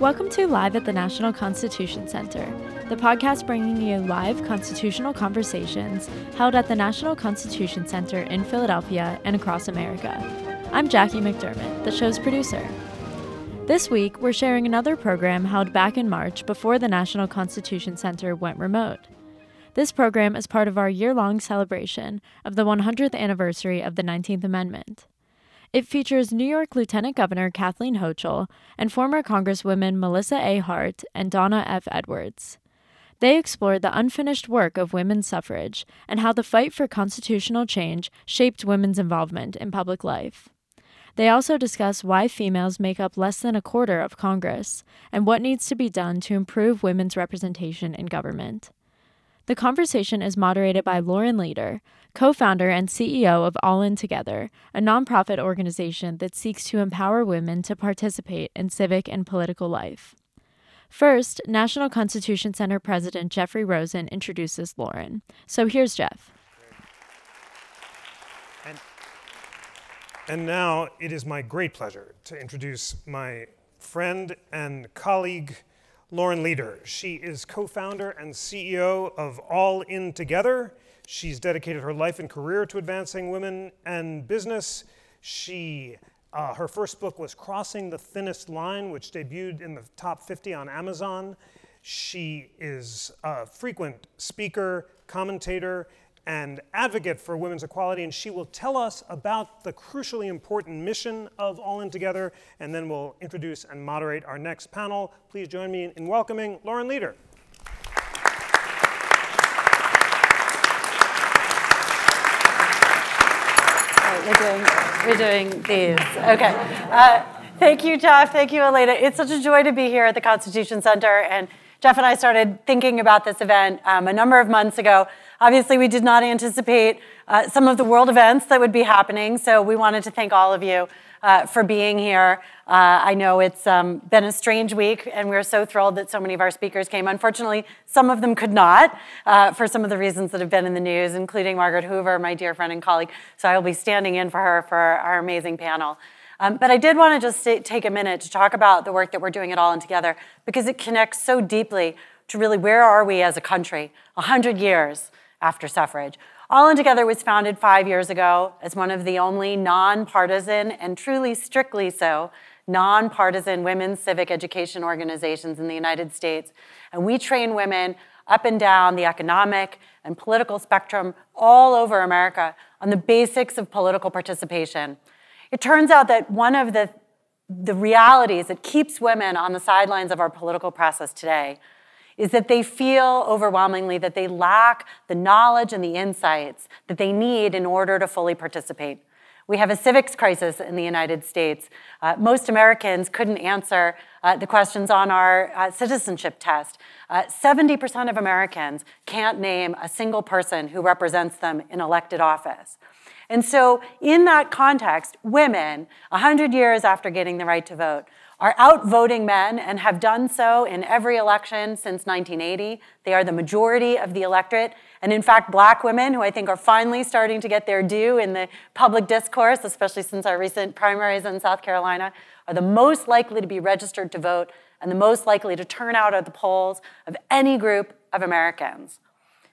Welcome to Live at the National Constitution Center, the podcast bringing you live constitutional conversations held at the National Constitution Center in Philadelphia and across America. I'm Jackie McDermott, the show's producer. This week, we're sharing another program held back in March before the National Constitution Center went remote. This program is part of our year long celebration of the 100th anniversary of the 19th Amendment. It features New York Lieutenant Governor Kathleen Hochul and former Congresswomen Melissa A. Hart and Donna F. Edwards. They explored the unfinished work of women's suffrage and how the fight for constitutional change shaped women's involvement in public life. They also discuss why females make up less than a quarter of Congress and what needs to be done to improve women's representation in government. The conversation is moderated by Lauren Leader, co founder and CEO of All In Together, a nonprofit organization that seeks to empower women to participate in civic and political life. First, National Constitution Center President Jeffrey Rosen introduces Lauren. So here's Jeff. And, and now it is my great pleasure to introduce my friend and colleague, Lauren Leader. She is co founder and CEO of All In Together. She's dedicated her life and career to advancing women and business. She, uh, her first book was Crossing the Thinnest Line, which debuted in the top 50 on Amazon. She is a frequent speaker, commentator, and advocate for women's equality, and she will tell us about the crucially important mission of All In Together, and then we'll introduce and moderate our next panel. Please join me in welcoming Lauren Leader. we're doing, we're doing these. Okay. Uh, thank you, Jeff. Thank you, Elena. It's such a joy to be here at the Constitution Center. And Jeff and I started thinking about this event um, a number of months ago. Obviously, we did not anticipate uh, some of the world events that would be happening, so we wanted to thank all of you uh, for being here. Uh, I know it's um, been a strange week, and we're so thrilled that so many of our speakers came. Unfortunately, some of them could not uh, for some of the reasons that have been in the news, including Margaret Hoover, my dear friend and colleague. So I will be standing in for her for our amazing panel. Um, but I did want to just take a minute to talk about the work that we're doing at All In Together because it connects so deeply to really where are we as a country 100 years after suffrage. All In Together was founded five years ago as one of the only nonpartisan and truly strictly so nonpartisan women's civic education organizations in the United States. And we train women up and down the economic and political spectrum all over America on the basics of political participation. It turns out that one of the, the realities that keeps women on the sidelines of our political process today is that they feel overwhelmingly that they lack the knowledge and the insights that they need in order to fully participate. We have a civics crisis in the United States. Uh, most Americans couldn't answer uh, the questions on our uh, citizenship test. 70% uh, of Americans can't name a single person who represents them in elected office. And so, in that context, women, 100 years after getting the right to vote, are outvoting men and have done so in every election since 1980. They are the majority of the electorate. And in fact, black women, who I think are finally starting to get their due in the public discourse, especially since our recent primaries in South Carolina, are the most likely to be registered to vote and the most likely to turn out at the polls of any group of Americans.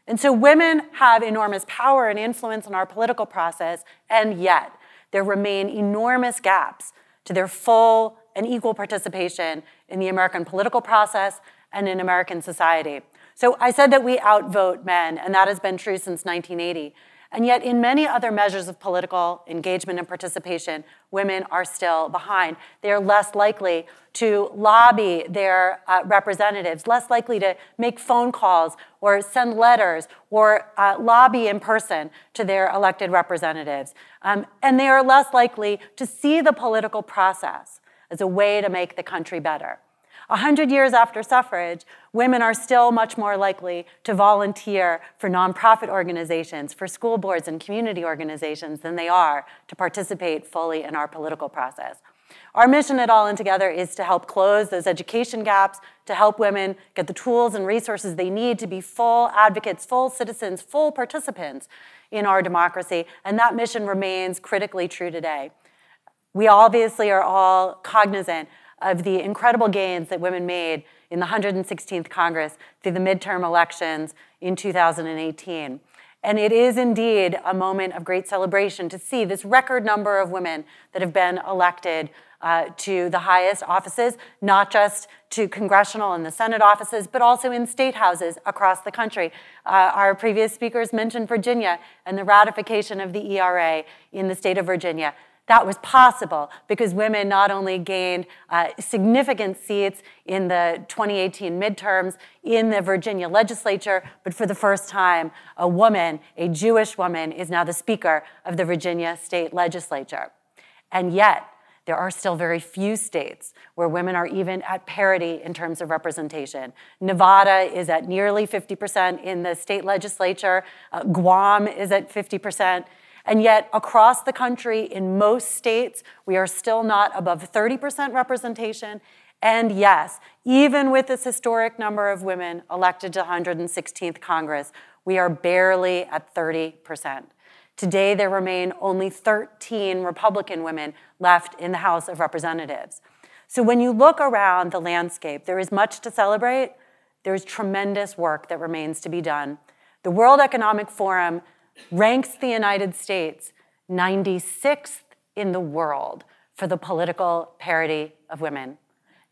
And so women have enormous power and influence in our political process, and yet there remain enormous gaps to their full and equal participation in the American political process and in American society. So I said that we outvote men, and that has been true since 1980. And yet, in many other measures of political engagement and participation, women are still behind. They are less likely to lobby their uh, representatives, less likely to make phone calls or send letters or uh, lobby in person to their elected representatives. Um, and they are less likely to see the political process as a way to make the country better. A hundred years after suffrage, women are still much more likely to volunteer for nonprofit organizations, for school boards and community organizations than they are to participate fully in our political process. Our mission at All In Together is to help close those education gaps, to help women get the tools and resources they need to be full advocates, full citizens, full participants in our democracy, and that mission remains critically true today. We obviously are all cognizant of the incredible gains that women made in the 116th Congress through the midterm elections in 2018. And it is indeed a moment of great celebration to see this record number of women that have been elected uh, to the highest offices, not just to congressional and the Senate offices, but also in state houses across the country. Uh, our previous speakers mentioned Virginia and the ratification of the ERA in the state of Virginia. That was possible because women not only gained uh, significant seats in the 2018 midterms in the Virginia legislature, but for the first time, a woman, a Jewish woman, is now the Speaker of the Virginia state legislature. And yet, there are still very few states where women are even at parity in terms of representation. Nevada is at nearly 50% in the state legislature, uh, Guam is at 50%. And yet, across the country, in most states, we are still not above 30% representation. And yes, even with this historic number of women elected to 116th Congress, we are barely at 30%. Today, there remain only 13 Republican women left in the House of Representatives. So when you look around the landscape, there is much to celebrate. There is tremendous work that remains to be done. The World Economic Forum ranks the United States 96th in the world for the political parity of women.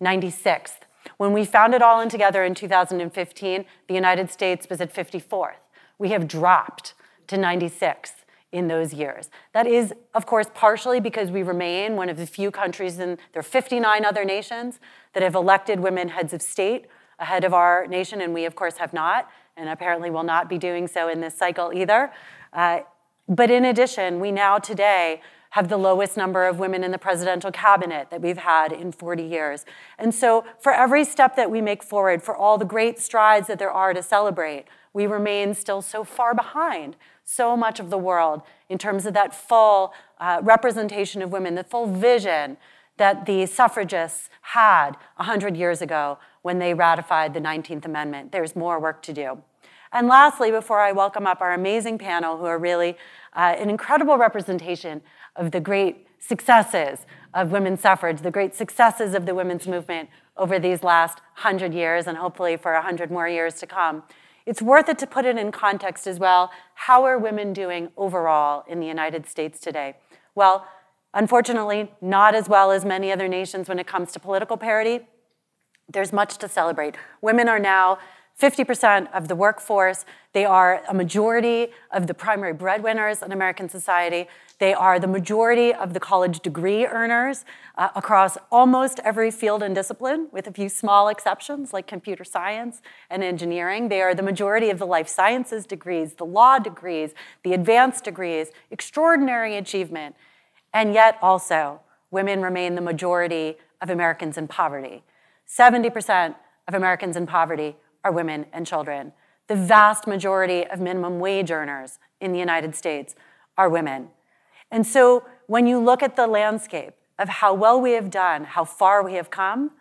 96th. When we found it all in together in 2015, the United States was at 54th. We have dropped to 96th in those years. That is, of course, partially because we remain one of the few countries, and there are 59 other nations that have elected women heads of state ahead of our nation, and we, of course, have not, and apparently will not be doing so in this cycle either. Uh, but in addition, we now today have the lowest number of women in the presidential cabinet that we've had in 40 years. And so, for every step that we make forward, for all the great strides that there are to celebrate, we remain still so far behind so much of the world in terms of that full uh, representation of women, the full vision that the suffragists had 100 years ago when they ratified the 19th Amendment. There's more work to do. And lastly, before I welcome up our amazing panel, who are really uh, an incredible representation of the great successes of women's suffrage, the great successes of the women's movement over these last 100 years, and hopefully for 100 more years to come. It's worth it to put it in context as well. How are women doing overall in the United States today? Well, unfortunately, not as well as many other nations when it comes to political parity. There's much to celebrate. Women are now 50% of the workforce. They are a majority of the primary breadwinners in American society. They are the majority of the college degree earners uh, across almost every field and discipline, with a few small exceptions like computer science and engineering. They are the majority of the life sciences degrees, the law degrees, the advanced degrees, extraordinary achievement. And yet, also, women remain the majority of Americans in poverty. 70% of Americans in poverty are women and children. The vast majority of minimum wage earners in the United States are women. And so when you look at the landscape of how well we have done, how far we have come,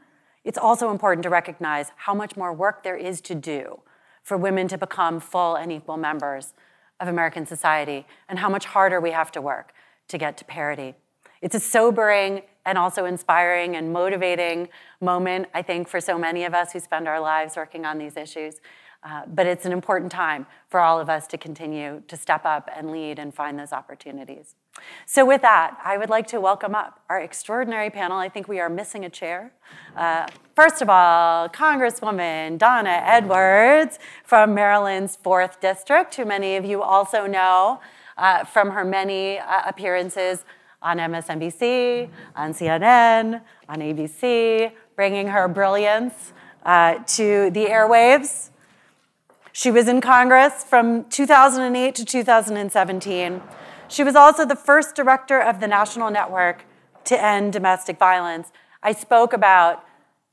it's also important to recognize how much more work there is to do for women to become full and equal members of American society, and how much harder we have to work to get to parity. It's a sobering and also inspiring and motivating moment, I think, for so many of us who spend our lives working on these issues. Uh, but it's an important time for all of us to continue to step up and lead and find those opportunities. So, with that, I would like to welcome up our extraordinary panel. I think we are missing a chair. Uh, first of all, Congresswoman Donna Edwards from Maryland's 4th District, who many of you also know uh, from her many uh, appearances on MSNBC, on CNN, on ABC, bringing her brilliance uh, to the airwaves. She was in Congress from 2008 to 2017. She was also the first director of the National Network to End Domestic Violence. I spoke about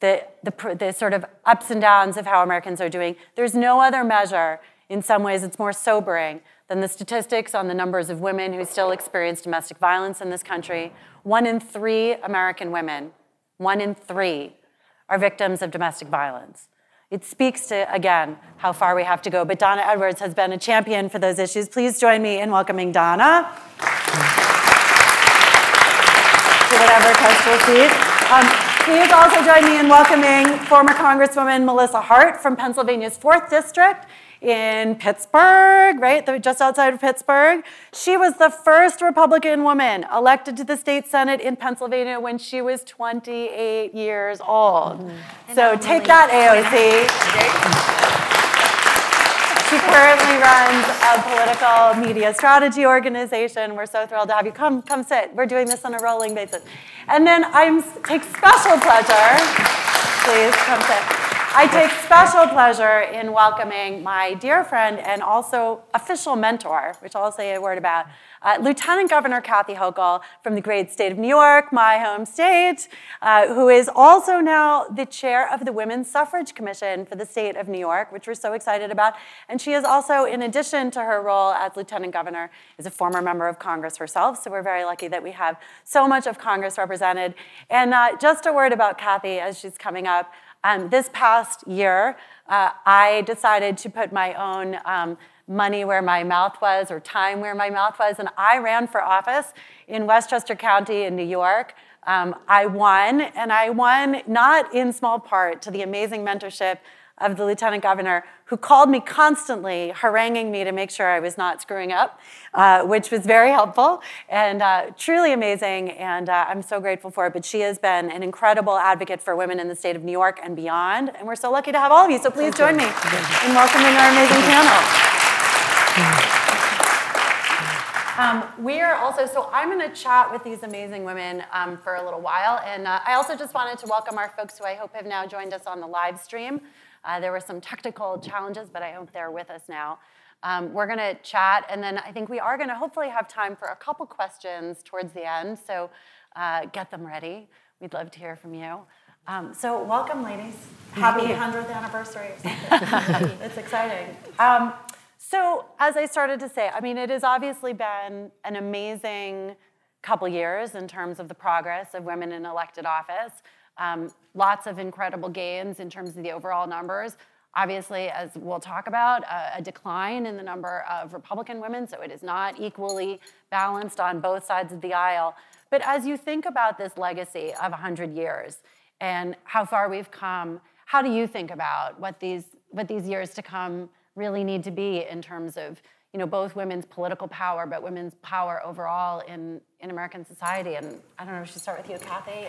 the, the, the, sort of ups and downs of how Americans are doing. There's no other measure, in some ways, it's more sobering than the statistics on the numbers of women who still experience domestic violence in this country. One in three American women, one in three, are victims of domestic violence. It speaks to, again, how far we have to go. But Donna Edwards has been a champion for those issues. Please join me in welcoming Donna to whatever coastal seat. Um, Please also join me in welcoming former Congresswoman Melissa Hart from Pennsylvania's 4th District in Pittsburgh, right? Just outside of Pittsburgh. She was the first Republican woman elected to the state Senate in Pennsylvania when she was 28 years old. Mm-hmm. So take that, AOC. She currently runs a political media strategy organization. We're so thrilled to have you. Come, come sit. We're doing this on a rolling basis. And then I take special pleasure. Please come sit. I take special pleasure in welcoming my dear friend and also official mentor, which I'll say a word about, uh, Lieutenant Governor Kathy Hochul from the great state of New York, my home state, uh, who is also now the chair of the Women's Suffrage Commission for the state of New York, which we're so excited about. And she is also, in addition to her role as Lieutenant Governor, is a former member of Congress herself. So we're very lucky that we have so much of Congress represented. And uh, just a word about Kathy as she's coming up. Um, this past year, uh, I decided to put my own um, money where my mouth was or time where my mouth was, and I ran for office in Westchester County in New York. Um, I won, and I won not in small part to the amazing mentorship of the lieutenant governor, who called me constantly, haranguing me to make sure I was not screwing up, uh, which was very helpful and uh, truly amazing. And uh, I'm so grateful for it. But she has been an incredible advocate for women in the state of New York and beyond. And we're so lucky to have all of you. So please join me in welcoming our amazing panel. Um, we are also, so I'm going to chat with these amazing women um, for a little while. And uh, I also just wanted to welcome our folks who I hope have now joined us on the live stream. Uh, there were some technical challenges, but I hope they're with us now. Um, we're going to chat, and then I think we are going to hopefully have time for a couple questions towards the end. So uh, get them ready. We'd love to hear from you. Um, so welcome, ladies. Happy 100th anniversary. it's exciting. Um, so as I started to say, I mean, it has obviously been an amazing couple years in terms of the progress of women in elected office. Um, lots of incredible gains in terms of the overall numbers. Obviously, as we'll talk about, a, a, decline in the number of Republican women, so it is not equally balanced on both sides of the aisle. But as you think about this legacy of 100 years and how far we've come, how do you think about what these, what these years to come really need to be in terms of you know, both women's political power, but women's power overall in, in American society? And I don't know, should start with you, Kathy.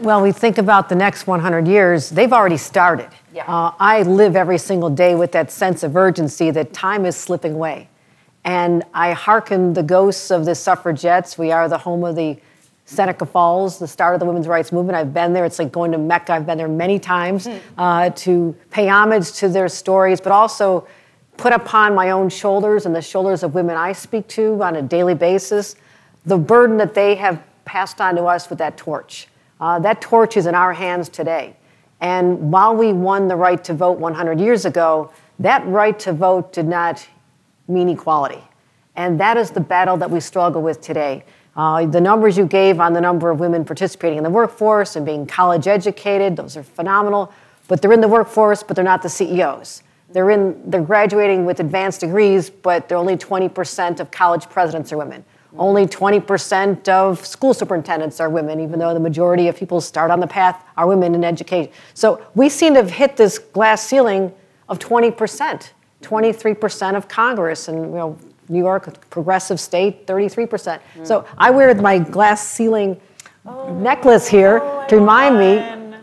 Well, we think about the next 100 years, they've already started. Yeah. Uh, I live every single day with that sense of urgency that time is slipping away. And I hearken the ghosts of the suffragettes. We are the home of the Seneca Falls, the start of the women's rights movement. I've been there. It's like going to Mecca. I've been there many times mm. uh, to pay homage to their stories, but also put upon my own shoulders and the shoulders of women I speak to on a daily basis the burden that they have passed on to us with that torch. Uh, that torch is in our hands today. And while we won the right to vote 100 years ago, that right to vote did not mean equality. And that is the battle that we struggle with today. Uh, the numbers you gave on the number of women participating in the workforce and being college educated, those are phenomenal. But they're in the workforce, but they're not the CEOs. They're, in, they're graduating with advanced degrees, but they're only 20% of college presidents are women. Only 20% of school superintendents are women, even though the majority of people start on the path are women in education. So we seem to have hit this glass ceiling of 20%, 23% of Congress, and you know, New York, progressive state, 33%. Mm. So I wear my glass ceiling oh, necklace here oh, to remind me.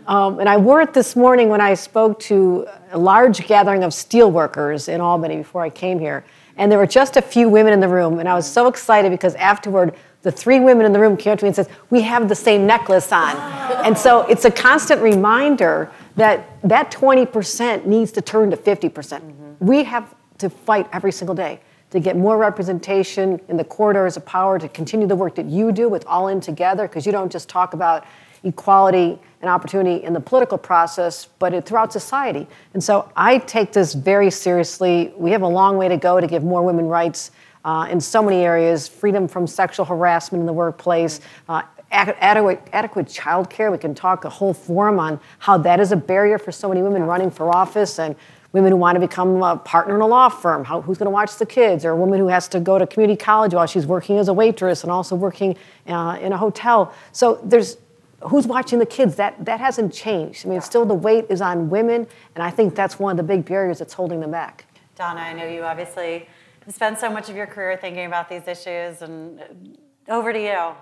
Um, and I wore it this morning when I spoke to a large gathering of steelworkers in Albany before I came here and there were just a few women in the room, and I was so excited because afterward, the three women in the room came up to me and says, "We have the same necklace on," and so it's a constant reminder that that 20% needs to turn to 50%. percent mm hmm We have to fight every single day to get more representation in the corridors of power, to continue the work that you do with All In Together, because you don't just talk about equality opportunity in the political process, but throughout society. And so I take this very seriously. We have a long way to go to give more women rights uh, in so many areas freedom from sexual harassment in the workplace. Uh, adequate, adequate child care. We can talk a whole forum on how that is a barrier for so many women running for office and women who want to become a partner in a law firm. How, who's going to watch the kids? Or a woman who has to go to community college while she's working as a waitress and also working uh, in a hotel. So there's who's watching the kids? That, that hasn't changed. I mean, still the weight is on women, and I think that's one of the big barriers that's holding them back. Donna, I know you obviously spend so much of your career thinking about these issues, and over to you.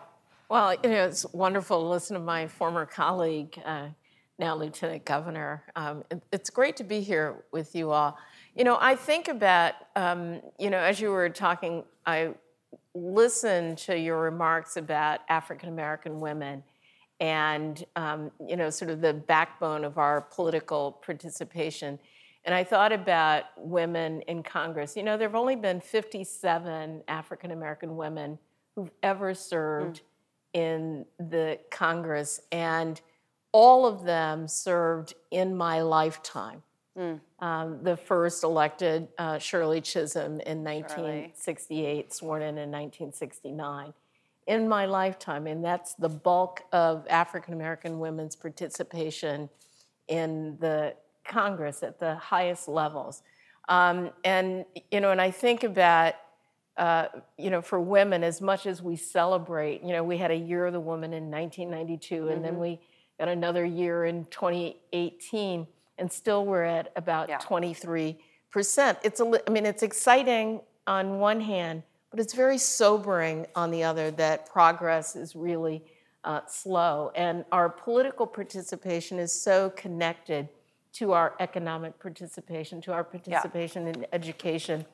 Well, you know, it's wonderful to listen to my former colleague, uh, now Lieutenant Governor. Um, it's great to be here with you all. You know, I think about, um, you know, as you were talking, I listened to your remarks about African American women and, um, you know, sort of the backbone of our political participation. And I thought about women in Congress. You know, there have only been 57 African American women who've ever served mm. in the Congress, and all of them served in my lifetime. Mm. Um, the first elected uh, Shirley Chisholm in 1968, sworn in in 1969. In my lifetime, and that's the bulk of African American women's participation in the Congress at the highest levels. Um, and, you know, and I think about, uh, you know, for women, as much as we celebrate, you know, we had a Year of the Woman in 1992, mm-hmm. and then mm-hmm. we got another year in 2018, and still we're at about yeah. 23%. It's a, I mean, it's exciting on one hand, but it's very sobering on the other that progress is really uh, slow. And our political participation is so connected to our economic participation, to our participation yeah. in education.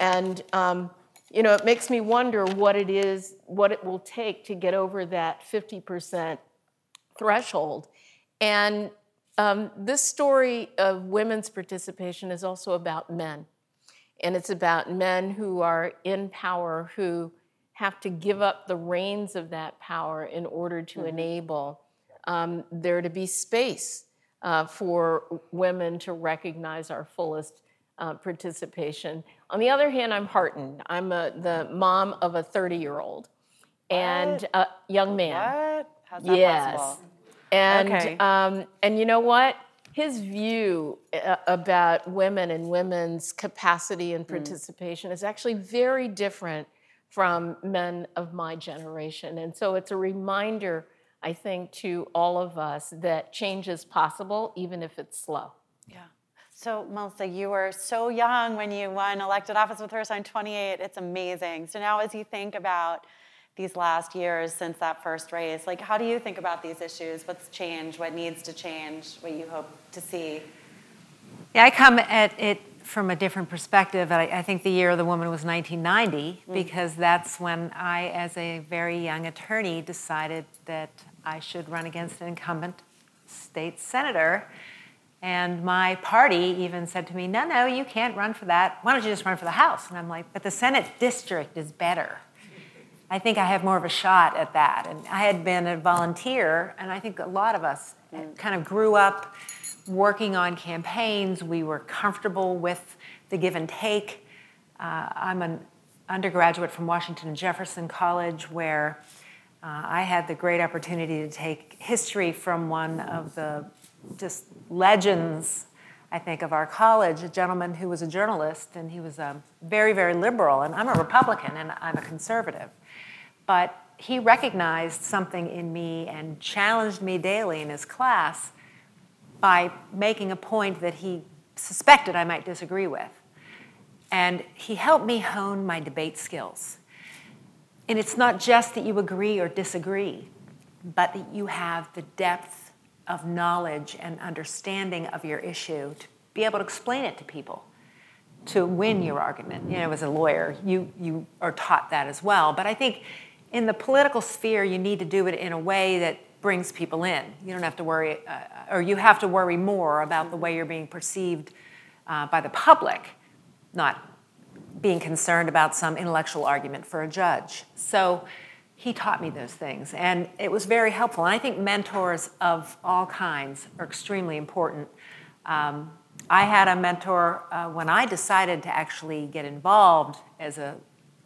And, um, you know, it makes me wonder what it is, what it will take to get over that 50% threshold. And um, this story of women's participation is also about men. And it's about men who are in power, who have to give up the reins of that power in order to mm-hmm. enable um, there to be space uh, for women to recognize our fullest uh, participation. On the other hand, I'm heartened. I'm a, the mom of a 30 year old and a young man. What? How's that yes. possible? And, okay. um, and you know what? His view uh, about women and women's capacity and mm. participation mm. is actually very different from men of my generation. And so it's a reminder I think, to all of us that change is possible, even if it's slow. Yeah. So, Melissa, you were so young when you won elected office with her son, 28. It's amazing. So, now as you think about these last years since that first race, like how do you think about these issues? What's changed? What needs to change? What you hope to see? Yeah, I come at it from a different perspective. I, I think the year of the woman was 1990 mm. because that's when I, as a very young attorney, decided that I should run against an incumbent state senator. And my party even said to me, No, no, you can't run for that. Why don't you just run for the House? And I'm like, But the Senate district is better. I think I have more of a shot at that. And I had been a volunteer, and I think a lot of us kind of grew up working on campaigns. We were comfortable with the give and take. Uh, I'm an undergraduate from Washington and Jefferson College, where uh, I had the great opportunity to take history from one of the just legends, I think, of our college, a gentleman who was a journalist, and he was um, very, very liberal. And I'm a Republican and I'm a conservative. But he recognized something in me and challenged me daily in his class by making a point that he suspected I might disagree with. And he helped me hone my debate skills. And it's not just that you agree or disagree, but that you have the depth of knowledge and understanding of your issue to be able to explain it to people to win your argument. You know, as a lawyer, you, you are taught that as well. But I think in the political sphere, you need to do it in a way that brings people in. You don't have to worry, uh, or you have to worry more about the way you're being perceived uh, by the public, not being concerned about some intellectual argument for a judge. So he taught me those things, and it was very helpful. And I think mentors of all kinds are extremely important. Um, I had a mentor uh, when I decided to actually get involved as a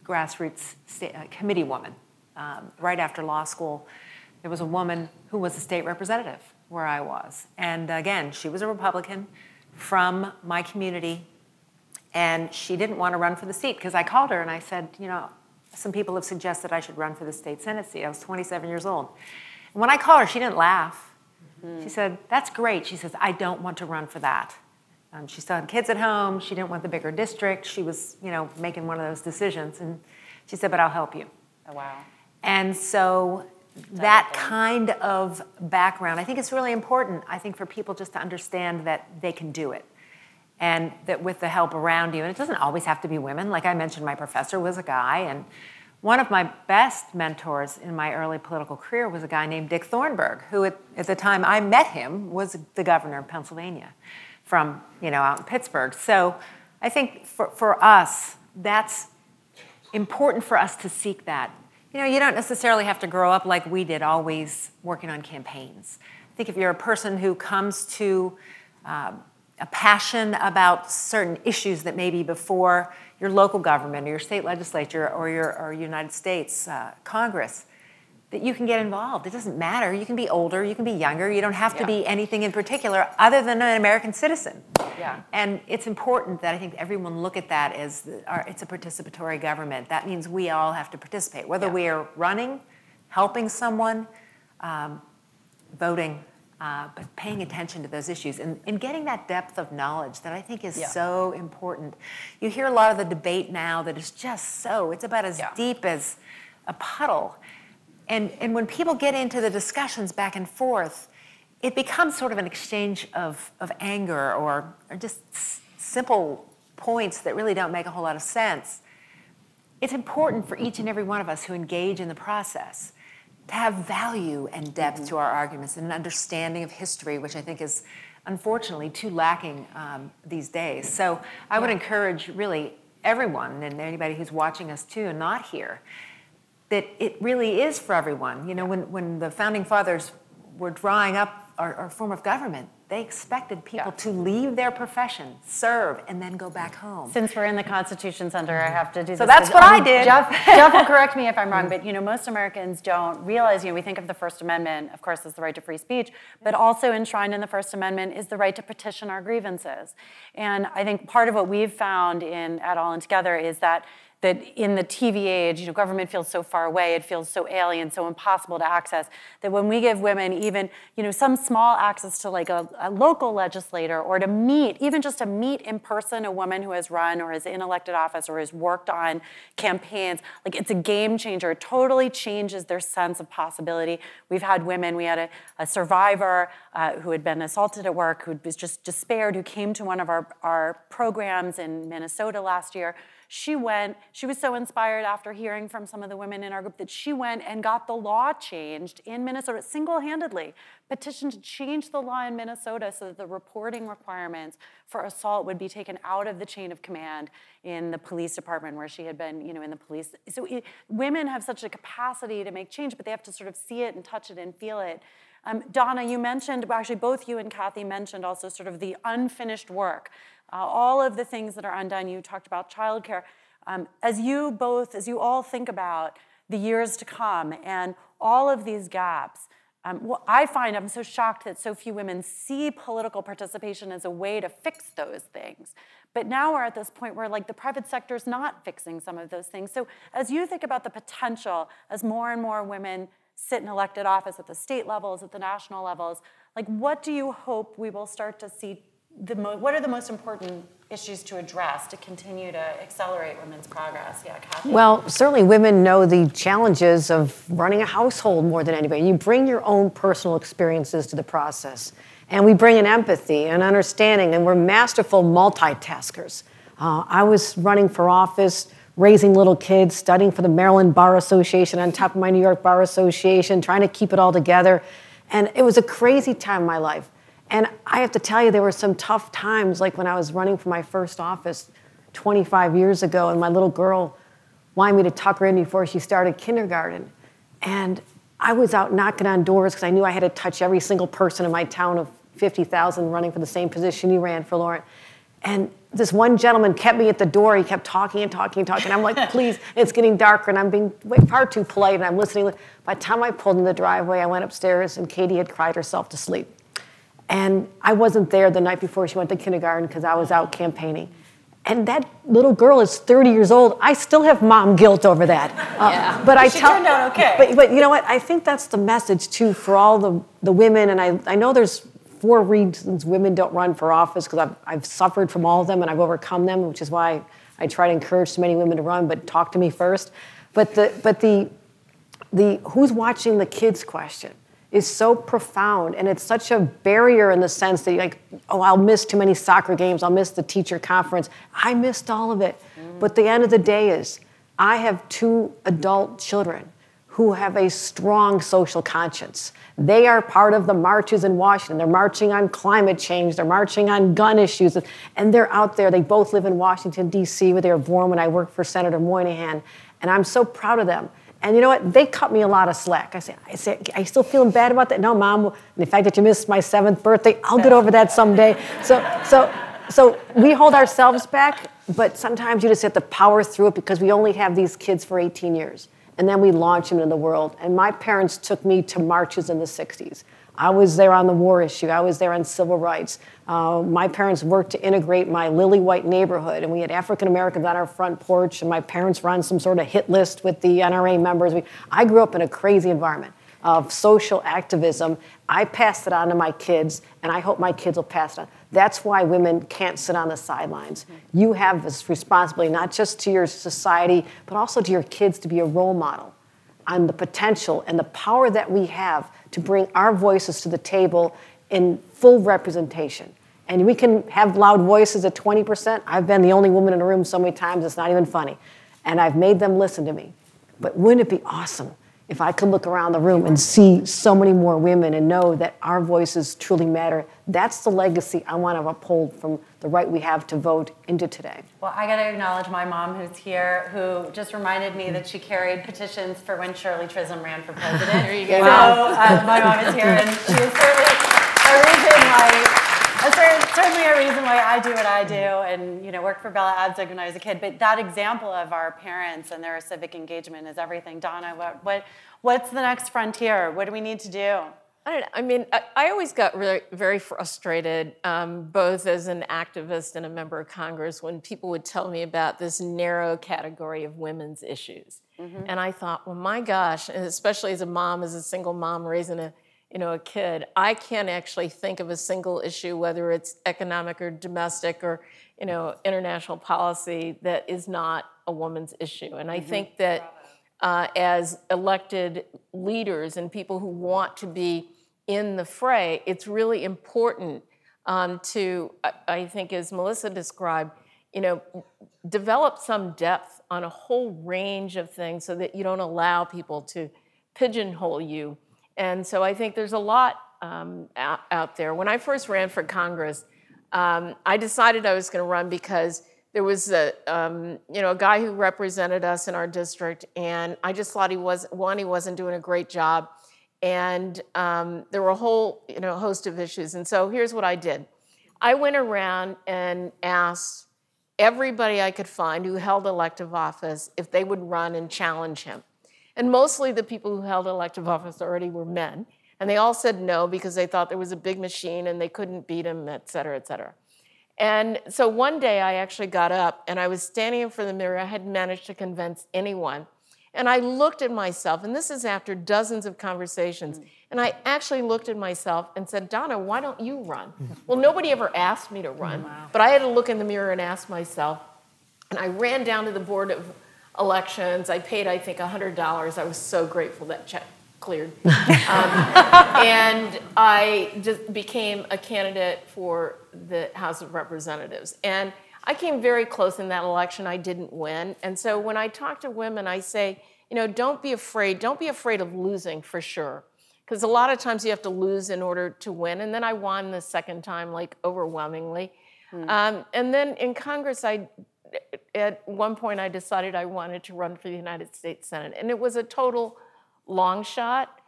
grassroots sta- uh, committee woman. Um, right after law school, there was a woman who was a state representative where I was. And again, she was a Republican from my community and she didn't want to run for the seat because I called her and I said, you know, some people have suggested I should run for the state Senate seat. I was 27 years old. And when I called her, she didn't laugh. Mm-hmm. She said, That's great. She says, I don't want to run for that. Um, she still had kids at home. She didn't want the bigger district. She was, you know, making one of those decisions. And she said, But I'll help you. Oh, wow. And so that kind of background, I think it's really important, I think, for people just to understand that they can do it. And that with the help around you, and it doesn't always have to be women. Like I mentioned, my professor was a guy, and one of my best mentors in my early political career was a guy named Dick Thornburgh, who at, at the time I met him was the governor of Pennsylvania from, you know, out in Pittsburgh. So I think for, for us, that's important for us to seek that you know, you don't necessarily have to grow up like we did, always working on campaigns. I think if you're a person who comes to uh, a passion about certain issues that may be before your local government or your state legislature or your or United States uh, Congress, that you can get involved. It doesn't matter. You can be older, you can be younger. You don't have to yeah. be anything in particular other than an American citizen. Yeah. And it's important that I think everyone look at that as our, it's a participatory government. That means we all have to participate, whether yeah. we are running, helping someone, um, voting, uh, but paying attention to those issues and, and, getting that depth of knowledge that I think is yeah. so important. You hear a lot of the debate now that is just so, it's about as deep as a puddle. And, and when people get into the discussions back and forth, it becomes sort of an exchange of, of anger or, or just s- simple points that really don't make a whole lot of sense. It's important for each and every one of us who engage in the process to have value and depth mm-hmm. to our arguments and an understanding of history, which I think is unfortunately too lacking um, these days. So I would encourage really everyone and anybody who's watching us too and not here that it really is for everyone. You know, when, when the founding fathers were drawing up our, our form of government, they expected people yeah. to leave their profession, serve, and then go back home. Since we're in the Constitution Center, I have to do so this. So that's what I did. Jeff, Jeff will correct me if I'm wrong, but you know, most Americans don't realize. You know, we think of the First Amendment, of course, as the right to free speech, but also enshrined in the First Amendment is the right to petition our grievances. And I think part of what we've found in at All In Together is that that in the TV age, you know, government feels so far away, it feels so alien, so impossible to access, that when we give women even, you know, some small access to like a, a local legislator or to meet, even just to meet in person a woman who has run or is in elected office or has worked on campaigns, like it's a game changer. It totally changes their sense of possibility. We've had women, we had a, a survivor uh, who had been assaulted at work, who was just despaired, who came to one of our, our programs in Minnesota last year she went, she was so inspired after hearing from some of the women in our group that she went and got the law changed in Minnesota single handedly, petitioned to change the law in Minnesota so that the reporting requirements for assault would be taken out of the chain of command in the police department where she had been, you know, in the police. So it, women have such a capacity to make change, but they have to sort of see it and touch it and feel it. Um, Donna, you mentioned, actually, both you and Kathy mentioned also sort of the unfinished work uh, all of the things that are undone. You talked about childcare. Um, as you both, as you all think about the years to come and all of these gaps, um, well, I find I'm so shocked that so few women see political participation as a way to fix those things. But now we're at this point where like the private sector is not fixing some of those things. So as you think about the potential, as more and more women sit in elected office at the state levels, at the national levels, like what do you hope we will start to see the mo- what are the most important issues to address to continue to accelerate women's progress? Yeah, Kathy. Well, certainly women know the challenges of running a household more than anybody. You bring your own personal experiences to the process, and we bring an empathy and understanding, and we're masterful multitaskers. Uh, I was running for office, raising little kids, studying for the Maryland Bar Association on top of my New York Bar Association, trying to keep it all together. And it was a crazy time in my life. And I have to tell you, there were some tough times, like when I was running for my first office 25 years ago, and my little girl wanted me to tuck her in before she started kindergarten. And I was out knocking on doors because I knew I had to touch every single person in my town of 50,000 running for the same position he ran for Lauren. And this one gentleman kept me at the door. He kept talking and talking and talking. I'm like, please, it's getting darker. And I'm being way far too polite and I'm listening. By the time I pulled in the driveway, I went upstairs and Katie had cried herself to sleep. And I wasn't there the night before she went to kindergarten because I was out campaigning. and that little girl is 30 years old. I still have mom guilt over that. Uh, Yeah. But I She tell, turned out okay. But, but you know what? I think that's the message too for all the, the women. And I, I know there's four reasons women don't run for office because I've, I've suffered from all of them and I've overcome them, which is why I try to encourage so many women to run, but talk to me first. But the, but the, the who's watching the kids question is so profound and it's such a barrier in the sense that you like oh i'll miss too many soccer games i'll miss the teacher conference. I missed all of it. Mm. But the end of the day is i have two adult children who have a strong social conscience they are part of the marches in washington they're marching on climate change they're marching on gun issues and they're out there they both live in washington d.c where they were born when i worked for senator moynihan and i'm so proud of them and you know what? They cut me a lot of slack. I say, I say, are you still feeling bad about that? No, mom. The fact that you missed my seventh birthday, I'll get over that someday. So, so, so we hold ourselves back, but sometimes you just have to power through it because we only have these kids for 18 years, and then we launch him into the world. And my parents took me to marches in the 60s. I was there on the war issue. I was there on civil rights. Uh, my parents worked to integrate my lily white neighborhood, and we had African Americans on our front porch, and my parents were on some sort of hit list with the NRA members. We, I grew up in a crazy environment of social activism. I passed it on to my kids, and I hope my kids will pass it on. That's why women can't sit on the sidelines. You have this responsibility, not just to your society, but also to your kids to be a role model on the potential and the power that we have to bring our voices to the table in full representation. And we can have loud voices at 20%. I've been the only woman in a room so many times, it's not even funny. And I've made them listen to me. But wouldn't it be awesome if I could look around the room and see so many more women and know that our voices truly matter? That's the legacy I want to uphold from the right we have to vote into today. Well, I got to acknowledge my mom who's here, who just reminded me that she carried petitions for when Shirley Chisholm ran for president. there you go. So uh, my mom is here, and she is certainly a reason why. Cer- Certainly a reason why I do what I do, and you know, worked for Bella Abzug when I was a kid. But that example of our parents and their civic engagement is everything. Donna, what, what, what's the next frontier? What do we need to do? I don't know. I mean, I, I always got really, very frustrated, um, both as an activist and a member of Congress, when people would tell me about this narrow category of women's issues. And I thought, well, my gosh, and especially as a mom, as a single mom raising a, you know, a kid, I can't actually think of a single issue, whether it's economic or domestic or, you know, international policy, that is not a woman's issue. And I think that uh, as elected leaders and people who want to be in the fray, it's really important um, to, I- I think, as Melissa described, you know, develop some depth on a whole range of things so that you don't allow people to pigeonhole you. And so I think there's a lot um, out, out there. When I first ran for Congress, um, I decided I was going to run because there was a um, you know a guy who represented us in our district, and I just thought he was one he wasn't doing a great job, and um, there were a whole you know host of issues. And so here's what I did: I went around and asked everybody I could find who held elective office if they would run and challenge him. And mostly the people who held elective office already were men. And they all said no because they thought there was a big machine and they couldn't beat him, et cetera, et cetera. And so one day I actually got up and I was standing in front of the mirror. I hadn't managed to convince anyone. And I looked at myself, and this is after dozens of conversations. Mm. And I actually looked at myself and said, Donna, why don't you run? well, nobody ever asked me to run, but I had to look in the mirror and ask myself. And I ran down to the board of elections. I paid, I think, $100. I was so grateful that check cleared. Um, and I just became a candidate for the House of Representatives. And I came very close in that election. I didn't win. And so when I talk to women, I say, you know, don't be afraid. Don't be afraid of losing for sure. Because a lot of times you have to lose in order to win. And then I won the second time, like overwhelmingly. Um, and then in Congress, I at one point I decided I wanted to run for the United States Senate, and it was a total long shot.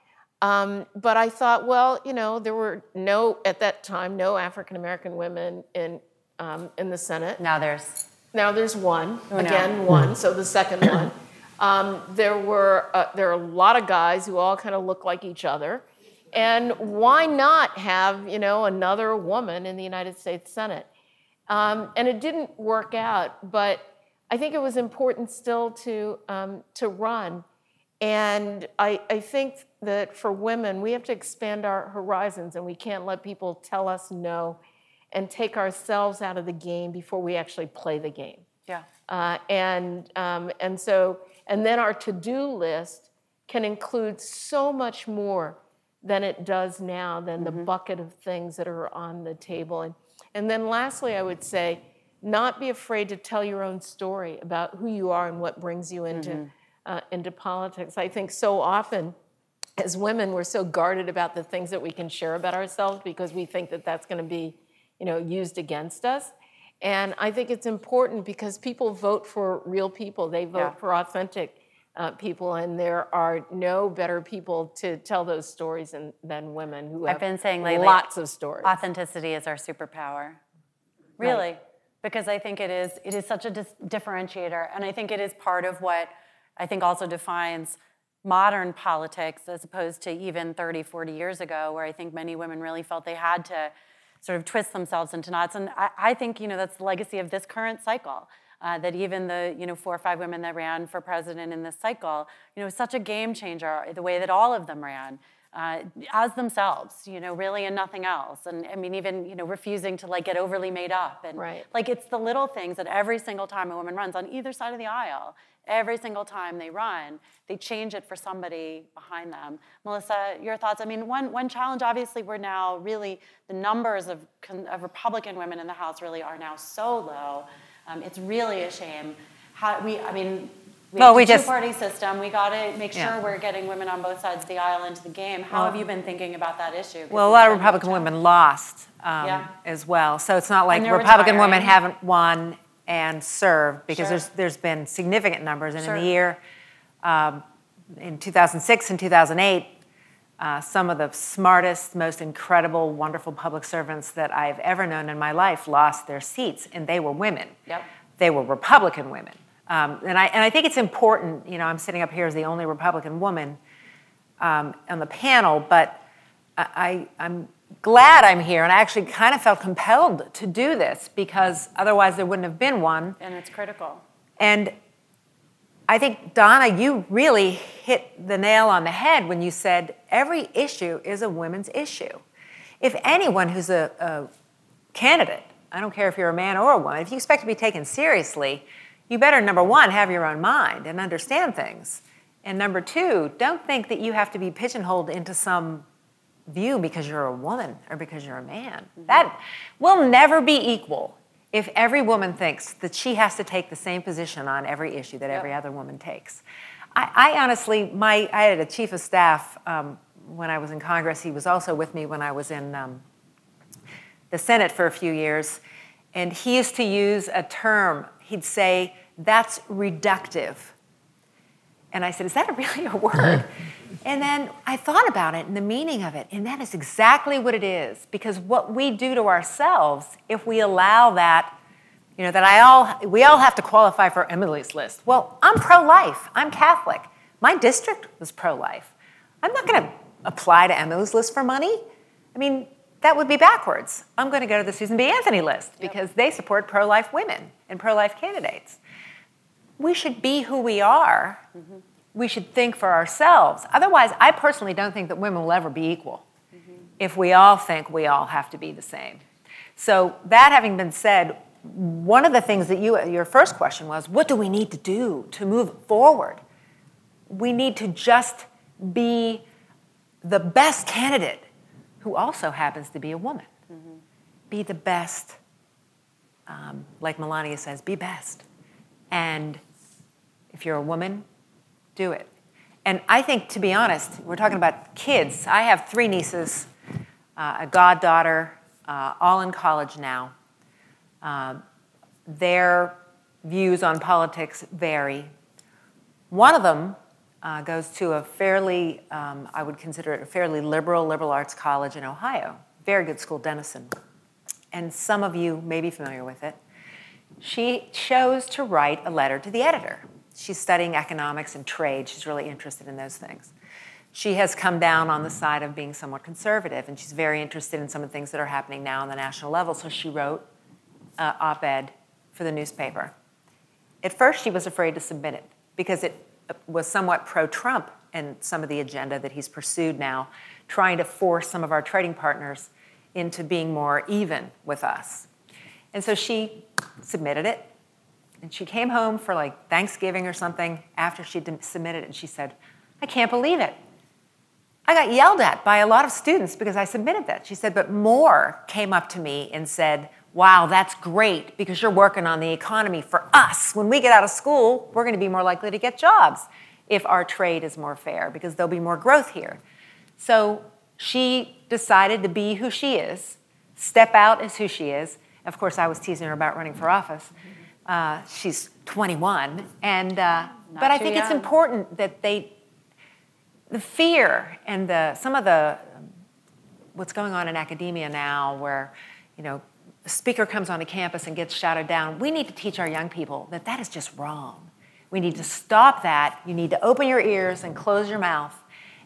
Um, but I thought, well, you know, there were no at that time no African American women in um, in the Senate. Now there's Now there's one no. again, one. So the second one. Um, there were uh, there are a lot of guys who all kind of look like each other, and why not have you know another woman in the United States Senate? Um, and it didn't work out, but I think it was important still to, um, to run. And I, I think that for women, we have to expand our horizons and we can't let people tell us no and take ourselves out of the game before we actually play the game. Yeah. Uh, and, um, and so, and then our to do list can include so much more than it does now, than the bucket of things that are on the table. And, and then lastly, I would say, not be afraid to tell your own story about who you are and what brings you into, uh, into politics. I think so often, as women, we're so guarded about the things that we can share about ourselves because we think that that's going to be, you know, used against us. And I think it's important because people vote for real people. They vote Yeah. for authentic uh, people, and there are no better people to tell those stories than, than women who have I've been saying lately, lots of stories. Authenticity is our superpower. Really. Because I think it is it is such a dis- differentiator and I think it is part of what I think also defines modern politics as opposed to even 30 40 years ago where I think many women really felt they had to sort of twist themselves into knots. And I, I think you know that's the legacy of this current cycle uh, that even the you know four or five women that ran for president in this cycle you know was such a game changer the way that all of them ran uh, as themselves, you know, really and nothing else. And I mean, even, you know, refusing to like get overly made up. And Right. like it's the little things that every single time a woman runs on either side of the aisle, every single time they run, they change it for somebody behind them. Melissa, your thoughts? I mean, one, one challenge, obviously, we're now really, the numbers of, of Republican women in the House really are now so low. Um, it's really a shame. How, we, I mean, we Well, have we a just- two-party system. We got to make sure Yeah. we're getting women on both sides of the aisle into the game. How have you been thinking about that issue? Well, a lot of Republican women lost um, Yeah. as well. So it's not like Republican women haven't won and served because Sure. there's there's been significant numbers. And Sure. in the year um, in 2006 and 2008, uh, some of the smartest, most incredible, wonderful public servants that I've ever known in my life lost their seats, and they were women. Yep. They were Republican women. Um, and, I, and I think it's important, you know, I'm sitting up here as the only Republican woman um, on the panel, but I, I, I'm glad I'm here, and I actually kind of felt compelled to do this because otherwise there wouldn't have been one. And it's critical. And I think, Donna, you really hit the nail on the head when you said every issue is a women's issue. If anyone who's a, a candidate, I don't care if you're a man or a woman, if you expect to be taken seriously, you better, number one, have your own mind and understand things. And number two, don't think that you have to be pigeonholed into some view because you're a woman or because you're a man. That will never be equal if every woman thinks that she has to take the same position on every issue that every other woman takes. I, I honestly, my, I had a chief of staff um, when I was in Congress. He was also with me when I was in um, the Senate for a few years, and he used to use a term. He'd say, "That's reductive." And I said, Is that really a word? and then I thought about it and the meaning of it, and that is exactly what it is. Because what we do to ourselves, if we allow that, you know, that I all we all have to qualify for Emily's list. Well, I'm pro-life. I'm Catholic. My district was pro-life. I'm not going to apply to Emily's list for money. I mean, that would be backwards. I'm going to go to the Susan B. Anthony list because they support pro-life women and pro-life candidates we should be who we are. Mm-hmm. We should think for ourselves. Otherwise, I personally don't think that women will ever be equal mm-hmm. if we all think we all have to be the same. So, that having been said, one of the things that you, your first question was what do we need to do to move forward? We need to just be the best candidate who also happens to be a woman. Be the best, um, like Melania says, be best. And if you're a woman, do it. And I think, to be honest, we're talking about kids. I have three nieces, uh, a goddaughter, uh, all in college now. Uh, their views on politics vary. One of them uh, goes to a fairly, um, I would consider it a fairly liberal, liberal arts college in Ohio. Very good school, Denison. And some of you may be familiar with it she chose to write a letter to the editor. She's studying economics and trade. She's really interested in those things. She has come down on the side of being somewhat conservative, and she's very interested in some of the things that are happening now on the national level. So she wrote uh, op ed for the newspaper. At first, she was afraid to submit it because it was somewhat pro Trump and some of the agenda that he's pursued now, trying to force some of our trading partners into being more even with us. And so she submitted it, and she came home for like Thanksgiving or something after she submitted it, and she said, I can't believe it. I got yelled at by a lot of students because I submitted that. She said, but more came up to me and said, Wow, that's great because you're working on the economy for us. When we get out of school, we're going to be more likely to get jobs if our trade is more fair because there'll be more growth here. So she decided to be who she is, step out as who she is. Of course, I was teasing her about running for office. Uh, she's 21, and uh, but I think young. it's important that they, the fear and the some of the what's going on in academia now, where you know a speaker comes on onto campus and gets shouted down. We need to teach our young people that that is just wrong we need to stop that. You need to open your ears and close your mouth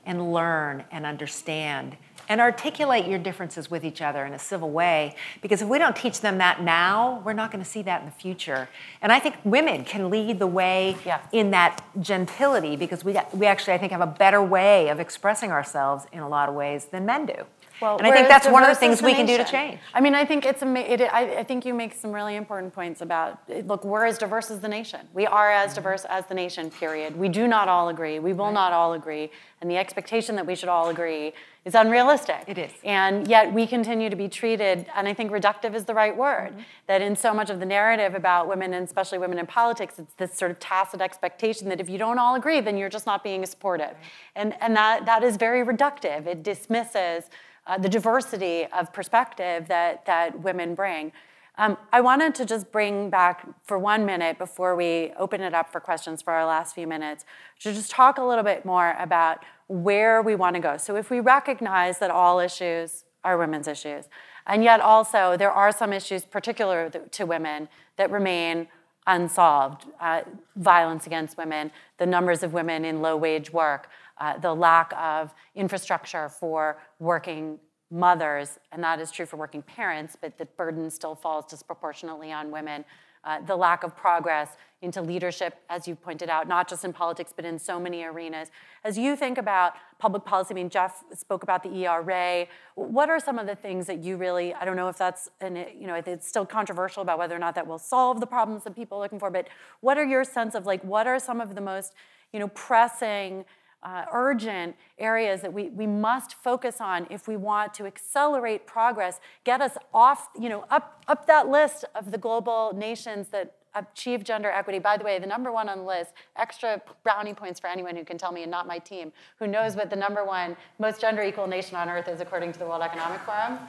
and learn and understand and articulate your differences with each other in a civil way. Because if we don't teach them that now, we're not going to see that in the future. And I think women can lead the way yeah. in that gentility because we, we actually, I think, have a better way of expressing ourselves in a lot of ways than men do. Well, and I think that's one of the things we can do to change. I mean, I think it's it, I, I, think you make some really important points about look, we're as diverse as the nation. We are as mm-hmm. diverse as the nation. Period. We do not all agree. We will right. not all agree, and the expectation that we should all agree is unrealistic. It is. And yet we continue to be treated, and I think reductive is the right word. Mm-hmm. That in so much of the narrative about women, and especially women in politics, it's this sort of tacit expectation that if you don't all agree, then you're just not being supportive, right. and and that that is very reductive. It dismisses uh, the diversity of perspective that, that women bring. Um, I wanted to just bring back for one minute before we open it up for questions for our last few minutes to just talk a little bit more about where we want to go. So, if we recognize that all issues are women's issues, and yet also there are some issues particular to women that remain unsolved uh, violence against women, the numbers of women in low wage work, uh, the lack of infrastructure for working mothers, and that is true for working parents, but the burden still falls disproportionately on women. Uh, the lack of progress into leadership, as you pointed out, not just in politics, but in so many arenas. As you think about public policy, I mean, Jeff spoke about the ERA. What are some of the things that you really, I don't know if that's, an, you know, it's still controversial about whether or not that will solve the problems that people are looking for, but what are your sense of like, what are some of the most, you know, pressing uh, urgent areas that we, we must focus on if we want to accelerate progress, get us off, you know, up, up that list of the global nations that achieve gender equity. By the way, the number one on the list, extra brownie points for anyone who can tell me and not my team, who knows what the number one most gender equal nation on earth is according to the World Economic Forum?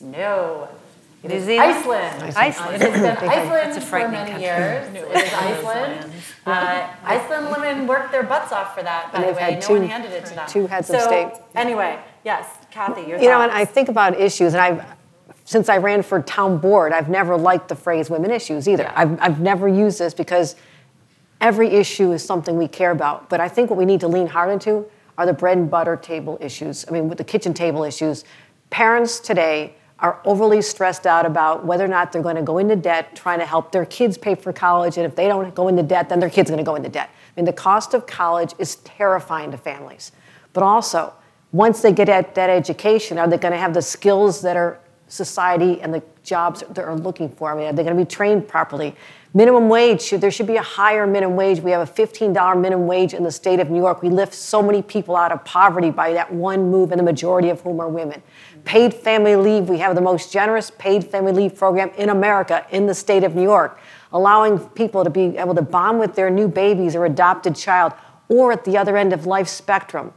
No. It New is Zealand? Iceland. Iceland. It has been Iceland for many country. years. it is Iceland. Uh, Iceland women worked their butts off for that, by the way. No two, one handed it to them. Two heads so, of state. Anyway, yes, Kathy, your You thoughts. know, and I think about issues, and I've since I ran for town board, I've never liked the phrase women issues either. Yeah. I've, I've never used this because every issue is something we care about. But I think what we need to lean hard into are the bread and butter table issues. I mean, with the kitchen table issues. Parents today are overly stressed out about whether or not they're going to go into debt trying to help their kids pay for college. And if they don't go into debt, then their kid's are going to go into debt. I mean, the cost of college is terrifying to families. But also, once they get at that education, are they going to have the skills that are society and the jobs that are looking for? I mean, are they going to be trained properly? Minimum wage, should, there should be a higher minimum wage. We have a $15 minimum wage in the state of New York. We lift so many people out of poverty by that one move, and the majority of whom are women. Paid family leave, we have the most generous paid family leave program in America in the state of New York, allowing people to be able to bond with their new babies or adopted child, or at the other end of life spectrum,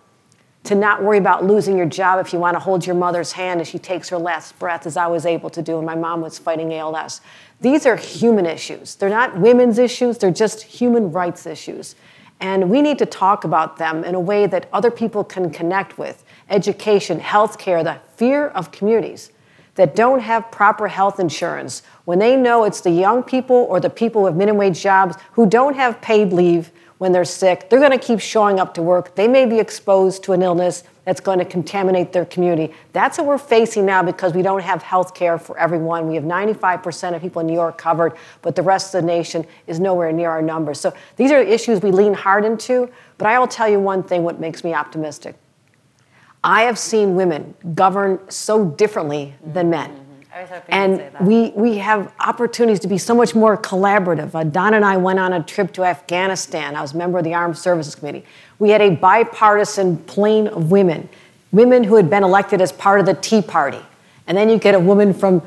to not worry about losing your job if you want to hold your mother's hand as she takes her last breath, as I was able to do when my mom was fighting ALS. These are human issues. They're not women's issues, they're just human rights issues. And we need to talk about them in a way that other people can connect with education, healthcare, the fear of communities that don't have proper health insurance when they know it's the young people or the people with minimum wage jobs who don't have paid leave when they're sick. They're going to keep showing up to work. They may be exposed to an illness that's going to contaminate their community. That's what we're facing now because we don't have health care for everyone. We have 95% of people in New York covered, but the rest of the nation is nowhere near our numbers. So these are issues we lean hard into. But I will tell you one thing what makes me optimistic. I have seen women govern so differently than men. I was hoping And you'd say that. we, we have opportunities to be so much more collaborative. Uh, Don and I went on a trip to Afghanistan. I was a member of the Armed Services Committee. We had a bipartisan plane of women, women who had been elected as part of the Tea Party. And then you get a woman from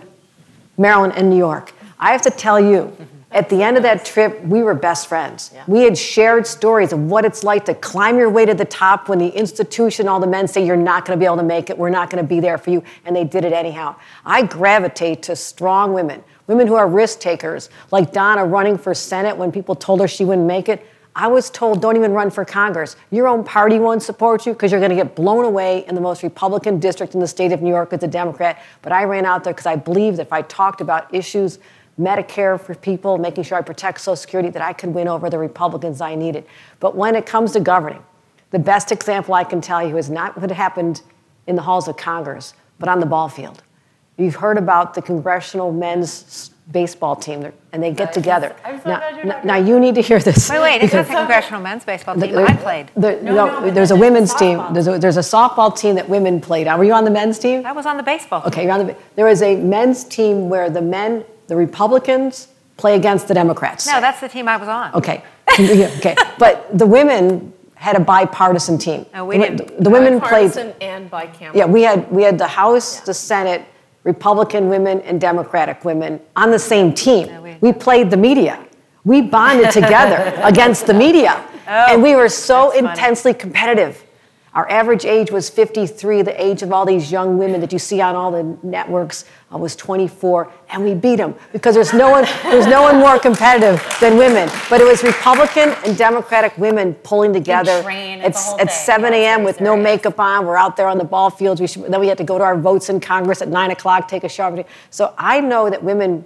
Maryland and New York. I have to tell you, at the end of that trip, we were best friends. We had shared stories of what it's like to climb your way to the top when the institution, all the men say, You're not going to be able to make it, we're not going to be there for you, and they did it anyhow. I gravitate to strong women, women who are risk takers, like Donna running for Senate when people told her she wouldn't make it. I was told, don't even run for Congress. Your own party won't support you because you're going to get blown away in the most Republican district in the state of New York as a Democrat. But I ran out there because I believed if I talked about issues, Medicare for people, making sure I protect Social Security, that I could win over the Republicans I needed. But when it comes to governing, the best example I can tell you is not what happened in the halls of Congress, but on the ball field. You've heard about the congressional men's baseball team, and they get together. I'm so now, glad you're now- now you need to hear this. Wait, wait, it's not the congressional men's baseball team. the- I played. the- No, no, no, there's a women's a team. There's a, there's a softball team that women played on. Were you on the men's team? I was on the baseball team. Okay, you're on the. There is a men's team where the men, the Republicans, play against the Democrats. No, that's the team I was on. Okay. Okay. But the women had a bipartisan team. No, we the, didn't. The women played. Bipartisan and bicameral. Yeah, we had we had the House, the Senate, Republican women and Democratic women on the same team. No, we- we played the media. We bonded together against the media. Oh, and we were so Oh, that's funny. intensely competitive. Our average age was 53. The age of all these young women that you see on all the networks uh, was 24, and we beat them because there's no one there's no one more competitive than women. But it was Republican and Democratic women pulling together at, it's at thing. 7 a.m. with no makeup on. We're out there on the ball fields. We should, then we had to go to our votes in Congress at 9 o'clock, take a shower. So I know that women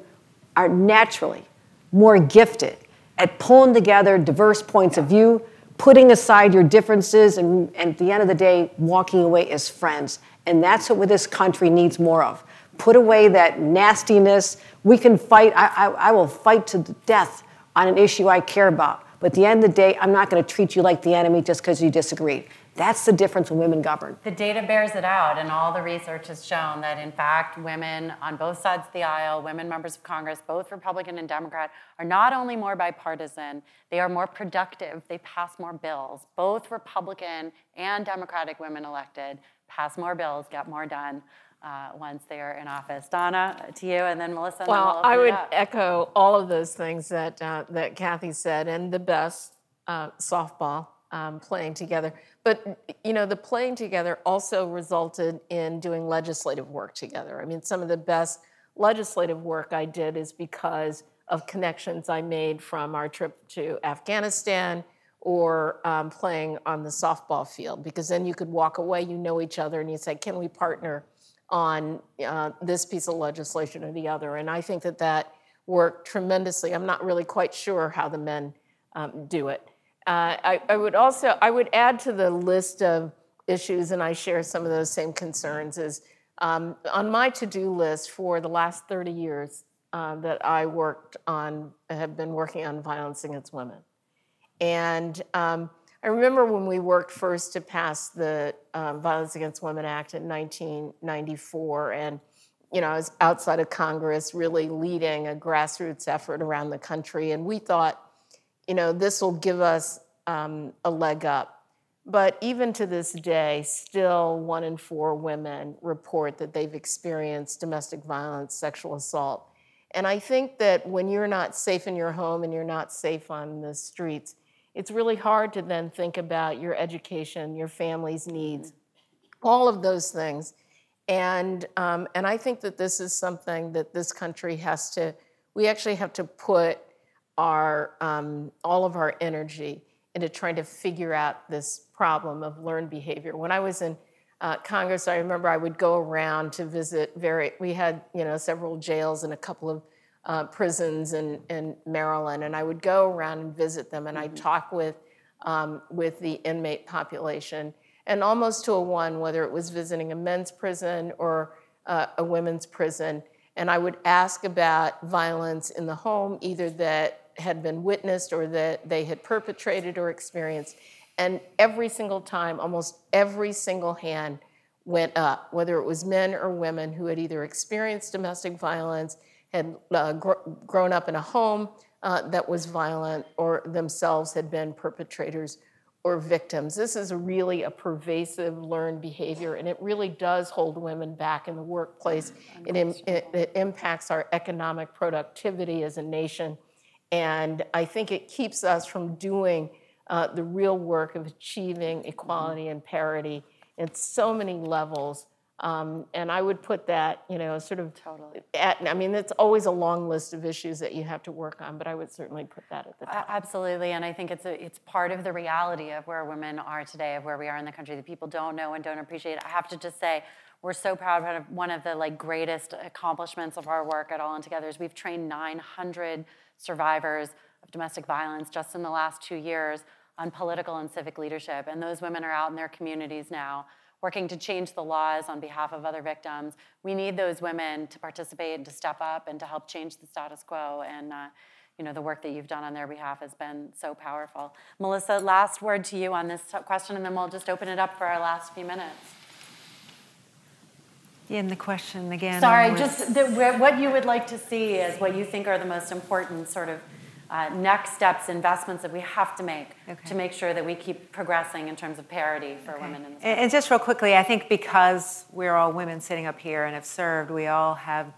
are naturally more gifted at pulling together diverse points of view, putting aside your differences, and, and at the end of the day, walking away as friends. And that's what this country needs more of. Put away that nastiness. We can fight. I, I, I will fight to the death on an issue I care about. But at the end of the day, I'm not going to treat you like the enemy just because you disagree. That's the difference when women govern. The data bears it out, and all the research has shown that, in fact, women on both sides of the aisle, women members of Congress, both Republican and Democrat, are not only more bipartisan, they are more productive. They pass more bills. Both Republican and Democratic women elected pass more bills, get more done uh, once they are in office. Donna, to you, and then Melissa. and then Well, we'll I would echo all of those things that uh, that Kathy said, and the best uh, softball um, playing together. But you know, the playing together also resulted in doing legislative work together. I mean, some of the best legislative work I did is because of connections I made from our trip to Afghanistan or um, playing on the softball field. Because then you could walk away, you know each other, and you say, "Can we partner?" On uh, this piece of legislation or the other. And I think that that worked tremendously. I'm not really quite sure how the men um, do it. Uh, I, I would also, I would add to the list of issues, and I share some of those same concerns, is um, on my to-do list for the last 30 years uh, that I worked on, have been working on violence against women. And um, I remember when we worked first to pass the um, Violence Against Women Act in 1994, and you know I was outside of Congress, really leading a grassroots effort around the country, and we thought, you know, this will give us um, a leg up. But even to this day, still one in four women report that they've experienced domestic violence, sexual assault. And I think that when you're not safe in your home and you're not safe on the streets, it's really hard to then think about your education, your family's needs, all of those things. And, um, and I think that this is something that this country has to, we actually have to put our, um, all of our energy into trying to figure out this problem of learned behavior. When I was in uh, Congress, I remember I would go around to visit very, we had, you know, several jails and a couple of uh, prisons in, in Maryland, and I would go around and visit them, and I'd talk with um, with the inmate population, and almost to a one, whether it was visiting a men's prison or uh, a women's prison. And I would ask about violence in the home, either that had been witnessed or that they had perpetrated or experienced. And every single time, almost every single hand went up, whether it was men or women who had either experienced domestic violence, had uh, gr- grown up in a home uh, that was violent, or themselves had been perpetrators or victims. This is really a pervasive learned behavior, and it really does hold women back in the workplace. It, Im- it, it impacts our economic productivity as a nation, and I think it keeps us from doing uh, the real work of achieving equality and parity at so many levels. Um, and I would put that, you know, sort of Totally. at, I mean, it's always a long list of issues that you have to work on, but I would certainly put that at the top. Absolutely, and I think it's a, it's part of the reality of where women are today, of where we are in the country that people don't know and don't appreciate. I have to just say, we're so proud of one of the like greatest accomplishments of our work at All In Together is we've trained 900 survivors of domestic violence just in the last two years on political and civic leadership, and those women are out in their communities now working to change the laws on behalf of other victims. We need those women to participate and to step up and to help change the status quo. And uh, you know the work that you've done on their behalf has been so powerful. Melissa, last word to you on this question, and then we'll just open it up for our last few minutes. In the question again. Sorry, was- just the, what you would like to see is what you think are the most important sort of uh, next steps, investments that we have to make Okay. to make sure that we keep progressing in terms of parity for Okay. women in. And, and just real quickly, I think because we're all women sitting up here and have served, we all have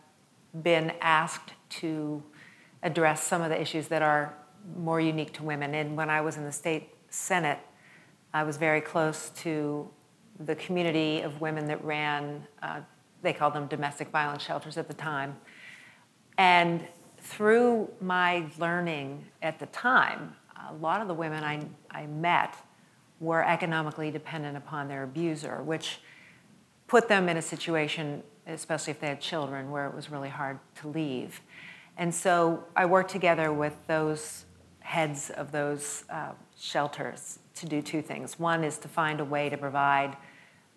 been asked to address some of the issues that are more unique to women. And when I was in the state senate, I was very close to the community of women that ran, uh, they called them domestic violence shelters at the time. And through my learning at the time, a lot of the women I, I met were economically dependent upon their abuser, which put them in a situation, especially if they had children, where it was really hard to leave. And so I worked together with those heads of those uh, shelters to do two things. One is to find a way to provide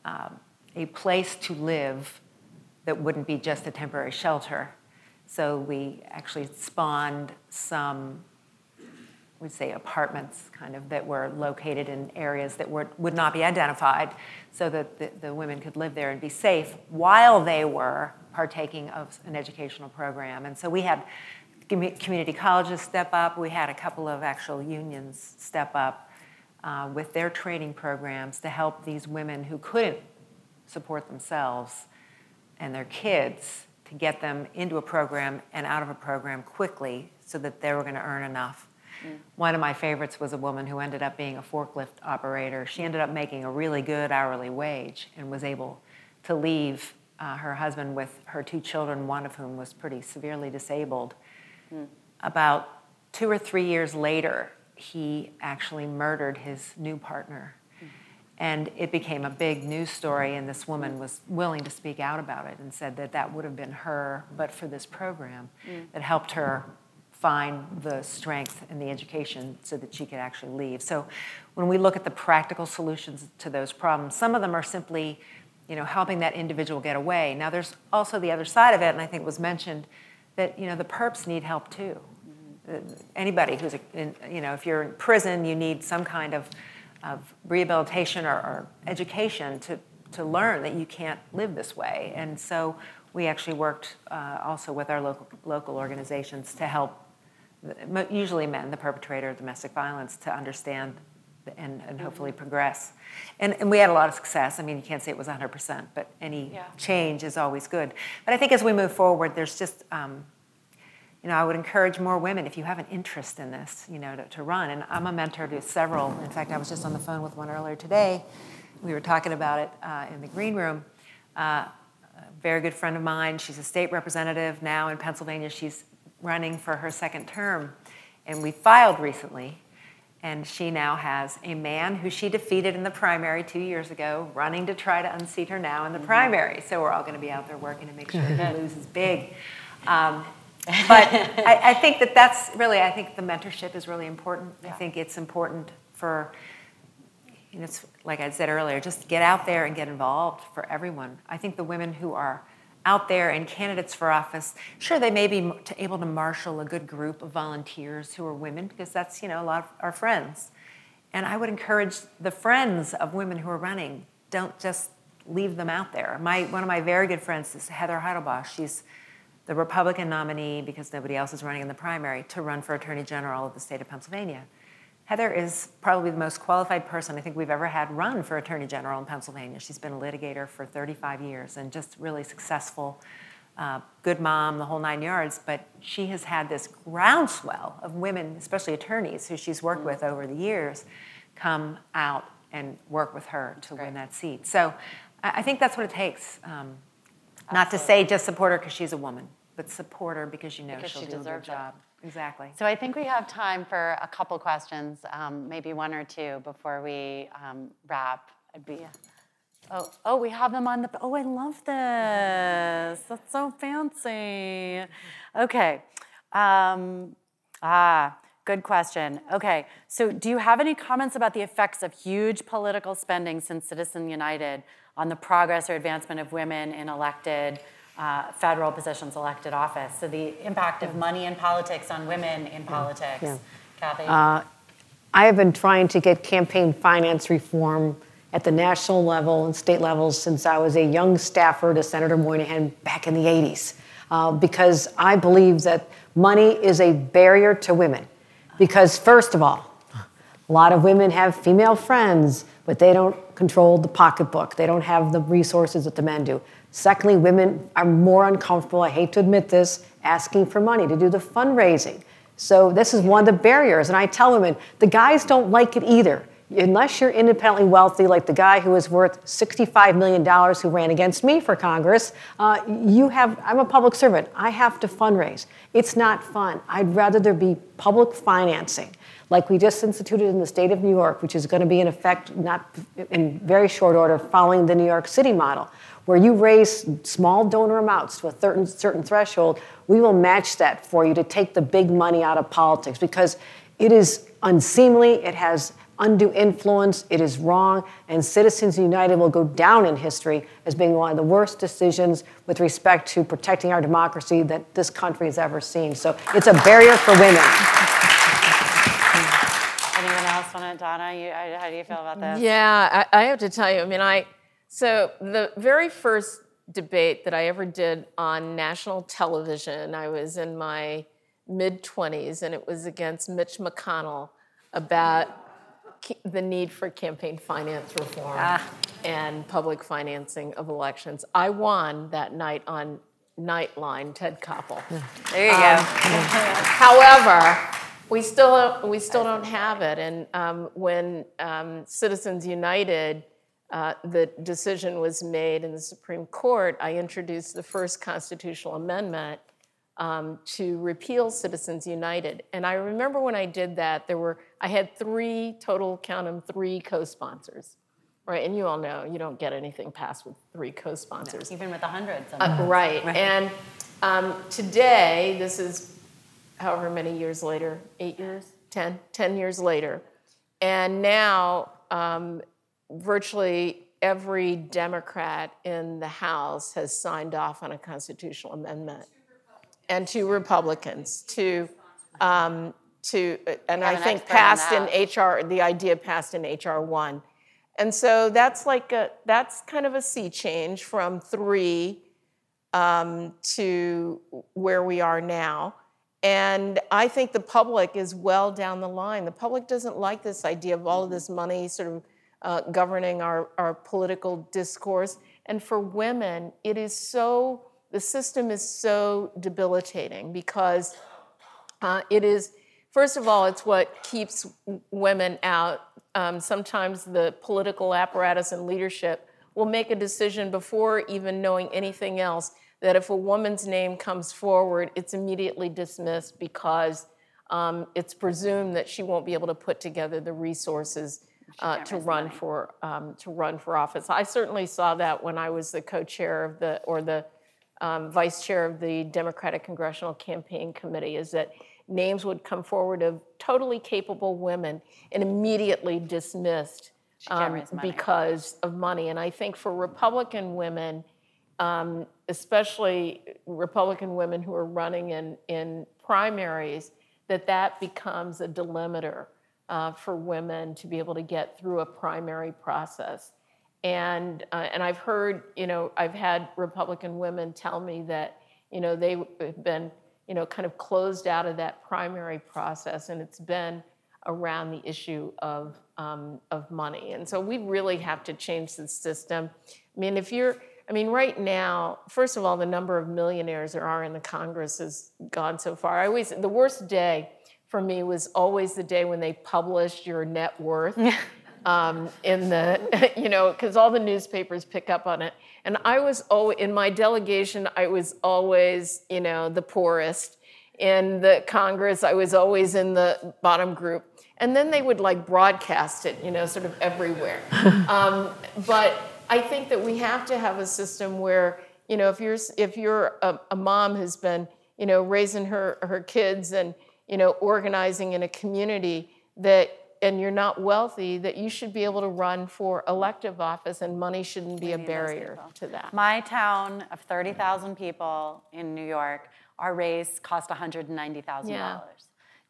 um, a place to live that wouldn't be just a temporary shelter. So we actually spawned some, we'd say apartments kind of that were located in areas that were, would not be identified so that the, the women could live there and be safe while they were partaking of an educational program. And so we had community colleges step up. We had a couple of actual unions step up uh, with their training programs to help these women who couldn't support themselves and their kids to get them into a program and out of a program quickly so that they were going to earn enough. One of my favorites was a woman who ended up being a forklift operator. She ended up making a really good hourly wage and was able to leave uh, her husband with her two children, one of whom was pretty severely disabled. About two or three years later, he actually murdered his new partner. And it became a big news story, and this woman was willing to speak out about it and said that that would have been her, but for this program that helped her find the strength and the education so that she could actually leave. So when we look at the practical solutions to those problems, some of them are simply, you know, helping that individual get away. Now there's also the other side of it, and I think it was mentioned that, you know, the perps need help too. Uh, Anybody who's, in, you know, if you're in prison, you need some kind of, of rehabilitation or, or education to, to learn that you can't live this way. And so we actually worked uh, also with our local, local organizations to help usually men, the perpetrator of domestic violence, to understand and, and hopefully progress. And, and we had a lot of success. I mean, you can't say it was 100%, but any Yeah. change is always good. But I think as we move forward, there's just, um, you know, I would encourage more women, if you have an interest in this, you know, to, to run. And I'm a mentor to several. In fact, I was just on the phone with one earlier today. We were talking about it uh, in the green room. Uh, a very good friend of mine. She's a state representative now in Pennsylvania. She's running for her second term. And we filed recently. And she now has a man who she defeated in the primary two years ago, running to try to unseat her now in the primary. So we're all going to be out there working to make sure he loses big. Um, but I, I think that that's really, I think the mentorship is really important. I think it's important for, you know, it's like I said earlier, just get out there and get involved for everyone. I think the women who are out there and candidates for office, sure, they may be able to marshal a good group of volunteers who are women, because that's, you know, a lot of our friends. And I would encourage the friends of women who are running, don't just leave them out there. My, one of my very good friends is Heather Heidelbaugh She's the Republican nominee, because nobody else is running in the primary, to run for Attorney General of the state of Pennsylvania. Heather is probably the most qualified person I think we've ever had run for Attorney General in Pennsylvania. She's been a litigator for 35 years and just really successful, uh, good mom, the whole nine yards. But she has had this groundswell of women, especially attorneys who she's worked with over the years, come out and work with her to win that seat. So I, I think that's what it takes. Um, not to say just support her because she's a woman, but support her because you know Because she'll she do a good deserves it. job. Exactly. So I think we have time for a couple questions, um, maybe one or two before we um, wrap. I'd be, oh, oh, we have them on the. Oh, I love this. That's so fancy. Okay. Um, ah, good question. Okay. So, do you have any comments about the effects of huge political spending since Citizen United on the progress or advancement of women in elected? Uh, federal positions, elected office. So the impact of money in politics on women in politics. Yeah. Kathy? I have been trying to get campaign finance reform at the national level and state levels since I was a young staffer to Senator Moynihan back in the 80s, uh, because I believe that money is a barrier to women. Because, first of all, a lot of women have female friends, but they don't control the pocketbook. They don't have the resources that the men do. Secondly, women are more uncomfortable, I hate to admit this, asking for money to do the fundraising. So this is one of the barriers. And I tell women, the guys don't like it either. Unless you're independently wealthy, like the guy who is worth $65 million who ran against me for Congress, uh, you have, I'm a public servant. I have to fundraise. It's not fun. I'd rather there be public financing, like we just instituted in the state of New York, which is going to be in effect not in very short order following the New York City model where you raise small donor amounts to a certain, certain threshold, we will match that for you to take the big money out of politics because it is unseemly, it has undue influence, it is wrong, and Citizens United will go down in history as being one of the worst decisions with respect to protecting our democracy that this country has ever seen. So it's a barrier for women. Anyone else want to, Donna? You, how how do you feel about this? Yeah, I, I have to tell you, I mean, I, so the very first debate that I ever did on national television, I was in my mid 20s, and it was against Mitch McConnell about the need for campaign finance reform and public financing of elections. I won that night on Nightline, Ted Koppel. There you go. However, we still we still don't have it. And um, when um, Citizens United, uh, the decision was made in the Supreme Court, I introduced the first constitutional amendment um, to repeal Citizens United. And I remember when I did that, there were I had three total, count them, three co-sponsors. Right, and you all know you don't get anything passed with three co-sponsors. Even with the hundreds. Uh, right. And um, today, this is however many years later, eight years, 10, 10 years later. And now, um, virtually every Democrat in the House has signed off on a constitutional amendment. And two Republicans to, um, to, and I have think passed in. HR, the idea passed in HR one. And so that's like a, that's kind of a sea change from three um, to where we are now. And I think the public is well down the line. The public doesn't like this idea of all of this money sort of uh, governing our, our political discourse. And for women, it is so, the system is so debilitating because uh, it is, first of all, it's what keeps women out. Um, sometimes the political apparatus and leadership will make a decision before even knowing anything else that if a woman's name comes forward, it's immediately dismissed because um, it's presumed that she won't be able to put together the resources uh, to run for um, to run for office. I certainly saw that when I was the co-chair of the or the um, vice chair of the Democratic Congressional Campaign Committee, is that names would come forward of totally capable women and immediately dismissed um, because of money. And I think for Republican women, um, especially Republican women who are running in, in primaries, that that becomes a delimiter uh, for women to be able to get through a primary process. And, uh, and I've heard, you know, I've had Republican women tell me that, you know, they've been, you know, kind of closed out of that primary process, and it's been around the issue of, um, of money. And so we really have to change the system. I mean, if you're, I mean, right now, first of all, the number of millionaires there are in the Congress has gone so far. I always, the worst day for me was always the day when they published your net worth. um, in the, you know, because all the newspapers pick up on it. And I was always, in my delegation, I was always, you know, the poorest. In the Congress, I was always in the bottom group. And then they would like broadcast it, you know, sort of everywhere. um, but I think that we have to have a system where, you know, if you're, if you're a, a mom who's been, you know, raising her, her kids and, you know, organizing in a community that and you're not wealthy, that you should be able to run for elective office and money shouldn't be a barrier to that. My town of 30,000 people in New York, our race cost $190,000 yeah.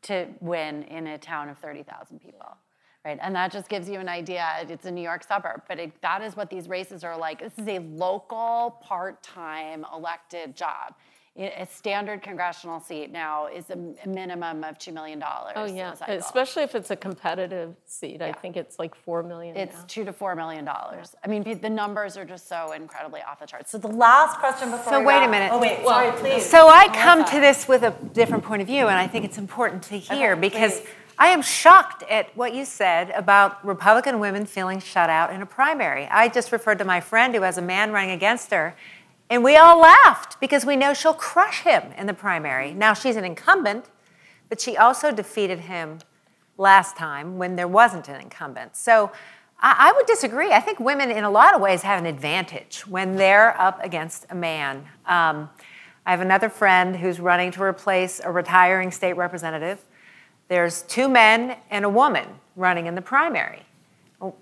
to win in a town of 30,000 people. Right, and that just gives you an idea. It's a New York suburb, but it, that is what these races are like. This is a local part-time elected job a standard congressional seat now is a minimum of $2 million. Oh, yeah. Especially if it's a competitive seat. Yeah. I think it's like 4 million. It's now. 2 to $4 million. Yeah. I mean, the numbers are just so incredibly off the charts. So, the last question before So, wait a minute. Oh, wait. Well, sorry, please. So, I come to this with a different point of view, and I think it's important to hear okay, because. Please. I am shocked at what you said about Republican women feeling shut out in a primary. I just referred to my friend who has a man running against her, and we all laughed because we know she'll crush him in the primary. Now she's an incumbent, but she also defeated him last time when there wasn't an incumbent. So I, would disagree. I think women, in a lot of ways, have an advantage when they're up against a man. Um, I have another friend who's running to replace a retiring state representative. There's two men and a woman running in the primary.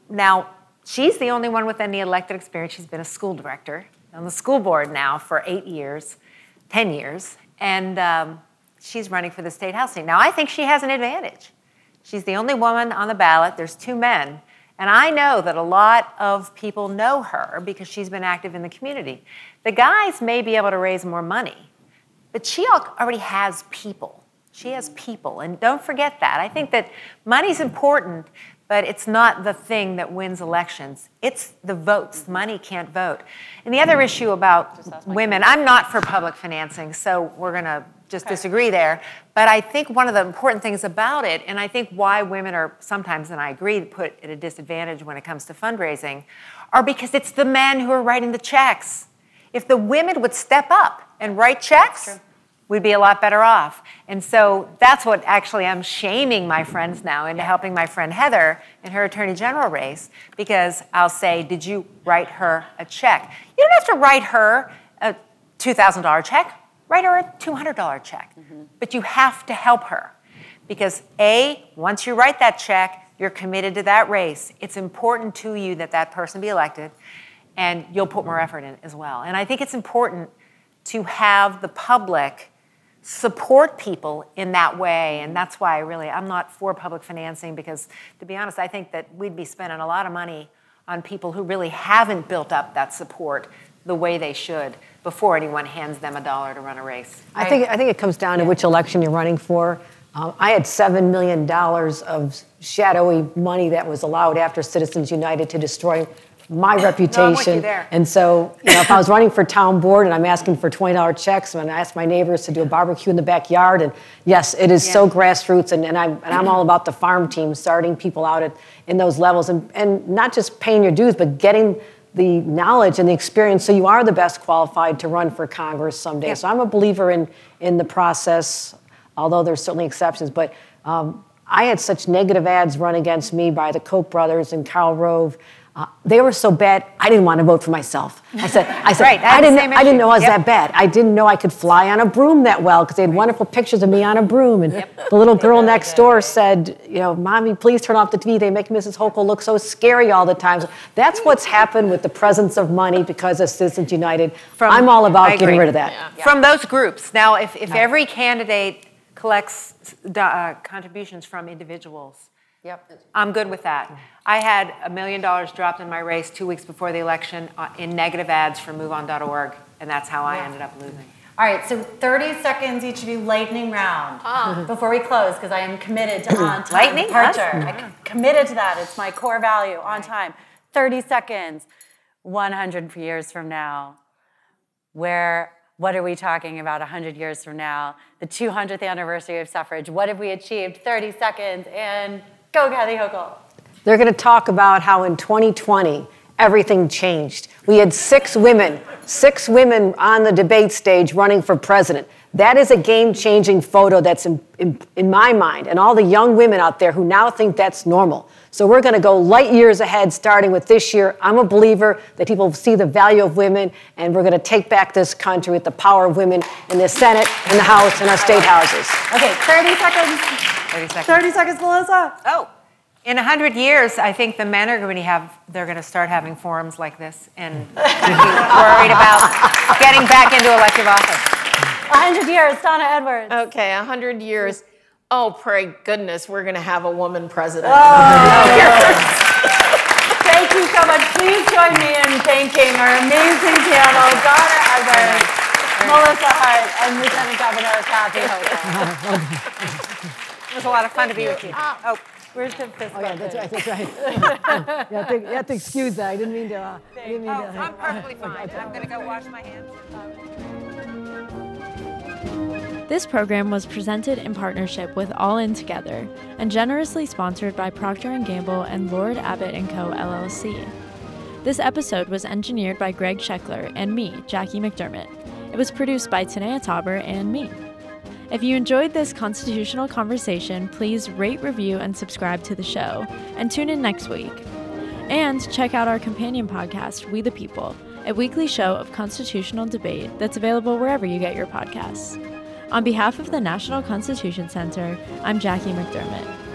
Now, she's the only one with any elected experience. She's been a school director on the school board now for eight years, 10 years, and um, she's running for the state house. Now, I think she has an advantage. She's the only woman on the ballot, there's two men. And I know that a lot of people know her because she's been active in the community. The guys may be able to raise more money, but she already has people. She has people, and don't forget that. I think that money's important, but it's not the thing that wins elections. It's the votes. Money can't vote. And the other issue about women, I'm not for public financing, so we're going to just okay. disagree there. But I think one of the important things about it, and I think why women are sometimes, and I agree, put at a disadvantage when it comes to fundraising, are because it's the men who are writing the checks. If the women would step up and write checks, we'd be a lot better off. And so that's what actually I'm shaming my friends now into helping my friend Heather in her attorney general race because I'll say, Did you write her a check? You don't have to write her a $2,000 check, write her a $200 check. Mm-hmm. But you have to help her because A, once you write that check, you're committed to that race. It's important to you that that person be elected, and you'll put more effort in as well. And I think it's important to have the public support people in that way. And that's why I really, I'm not for public financing because, to be honest, I think that we'd be spending a lot of money on people who really haven't built up that support the way they should before anyone hands them a dollar to run a race. I, I think, I think it comes down to which election you're running for. Um, I had $7 million of shadowy money that was allowed after Citizens United to destroy my reputation. No, and so, you know, if I was running for town board and I'm asking for $20 checks, and I ask my neighbors to do a barbecue in the backyard, and yes, it is yeah. so grassroots, and, and, I'm, and I'm all about the farm team, starting people out at, in those levels, and, and not just paying your dues, but getting the knowledge and the experience so you are the best qualified to run for Congress someday. Yeah. So I'm a believer in, in the process, although there's certainly exceptions, but um, I had such negative ads run against me by the Koch brothers and Karl Rove Uh, they were so bad, I didn't want to vote for myself. I said, I said, Right, I I, didn't, I didn't know I was Yep. that bad. I didn't know I could fly on a broom that well because they had wonderful pictures of me on a broom. And the little girl next door said, you know, mommy, please turn off the TV. They make Mrs. Hochul look so scary all the time. So that's what's happened with the presence of money because of Citizens United. From- I'm all about getting rid of that. From those groups. Now, if, if every candidate collects uh, contributions from individuals, Yep. I'm good with that. I had a million dollars dropped in my race two weeks before the election uh, in negative ads from MoveOn.org, and that's how I ended up losing. All right, so 30 seconds each of you lightning round before we close because I am committed to on time Lightning? departure. Us? I'm committed to that. It's my core value, on time. 30 seconds. 100 years from now, where what are we talking about 100 years from now? The 200th anniversary of suffrage. What have we achieved? 30 seconds and go, Kathy Hochul. They're going to talk about how in 2020 everything changed. We had six women, six women on the debate stage running for president. That is a game changing photo that's in, in, in my mind, and all the young women out there who now think that's normal. So we're going to go light years ahead starting with this year. I'm a believer that people see the value of women, and we're going to take back this country with the power of women in the Senate, in the House, and our state houses. Okay, 30 seconds. 30 seconds. 30 seconds, Melissa. Oh, in a 100 years, I think the men are going to have, they're going to start having forums like this and be worried about getting back into elective office. A 100 years, Donna Edwards. Okay, a 100 years. Oh, pray goodness, we're going to have a woman president. Thank you so much. Please join me in thanking our amazing panel, Donna Edwards, Melissa Hart, and Lieutenant Governor Kathy Hochul. It was a lot of fun to be with you. Oh, Where's the fist Oh, yeah, that's right, that's right. you, have to, you have to excuse that. I didn't mean to. Uh, I didn't mean oh, to. I'm perfectly fine. I'm going to go wash my hands. This program was presented in partnership with All In Together and generously sponsored by Procter & Gamble and Lord Abbett & Co. LLC. This episode was engineered by Greg Scheckler and me, Jackie McDermott. It was produced by Tanaya Tauber and me. If you enjoyed this constitutional conversation, please rate, review, and subscribe to the show, and tune in next week. And check out our companion podcast, We the People, a weekly show of constitutional debate that's available wherever you get your podcasts. On behalf of the National Constitution Center, I'm Jackie McDermott.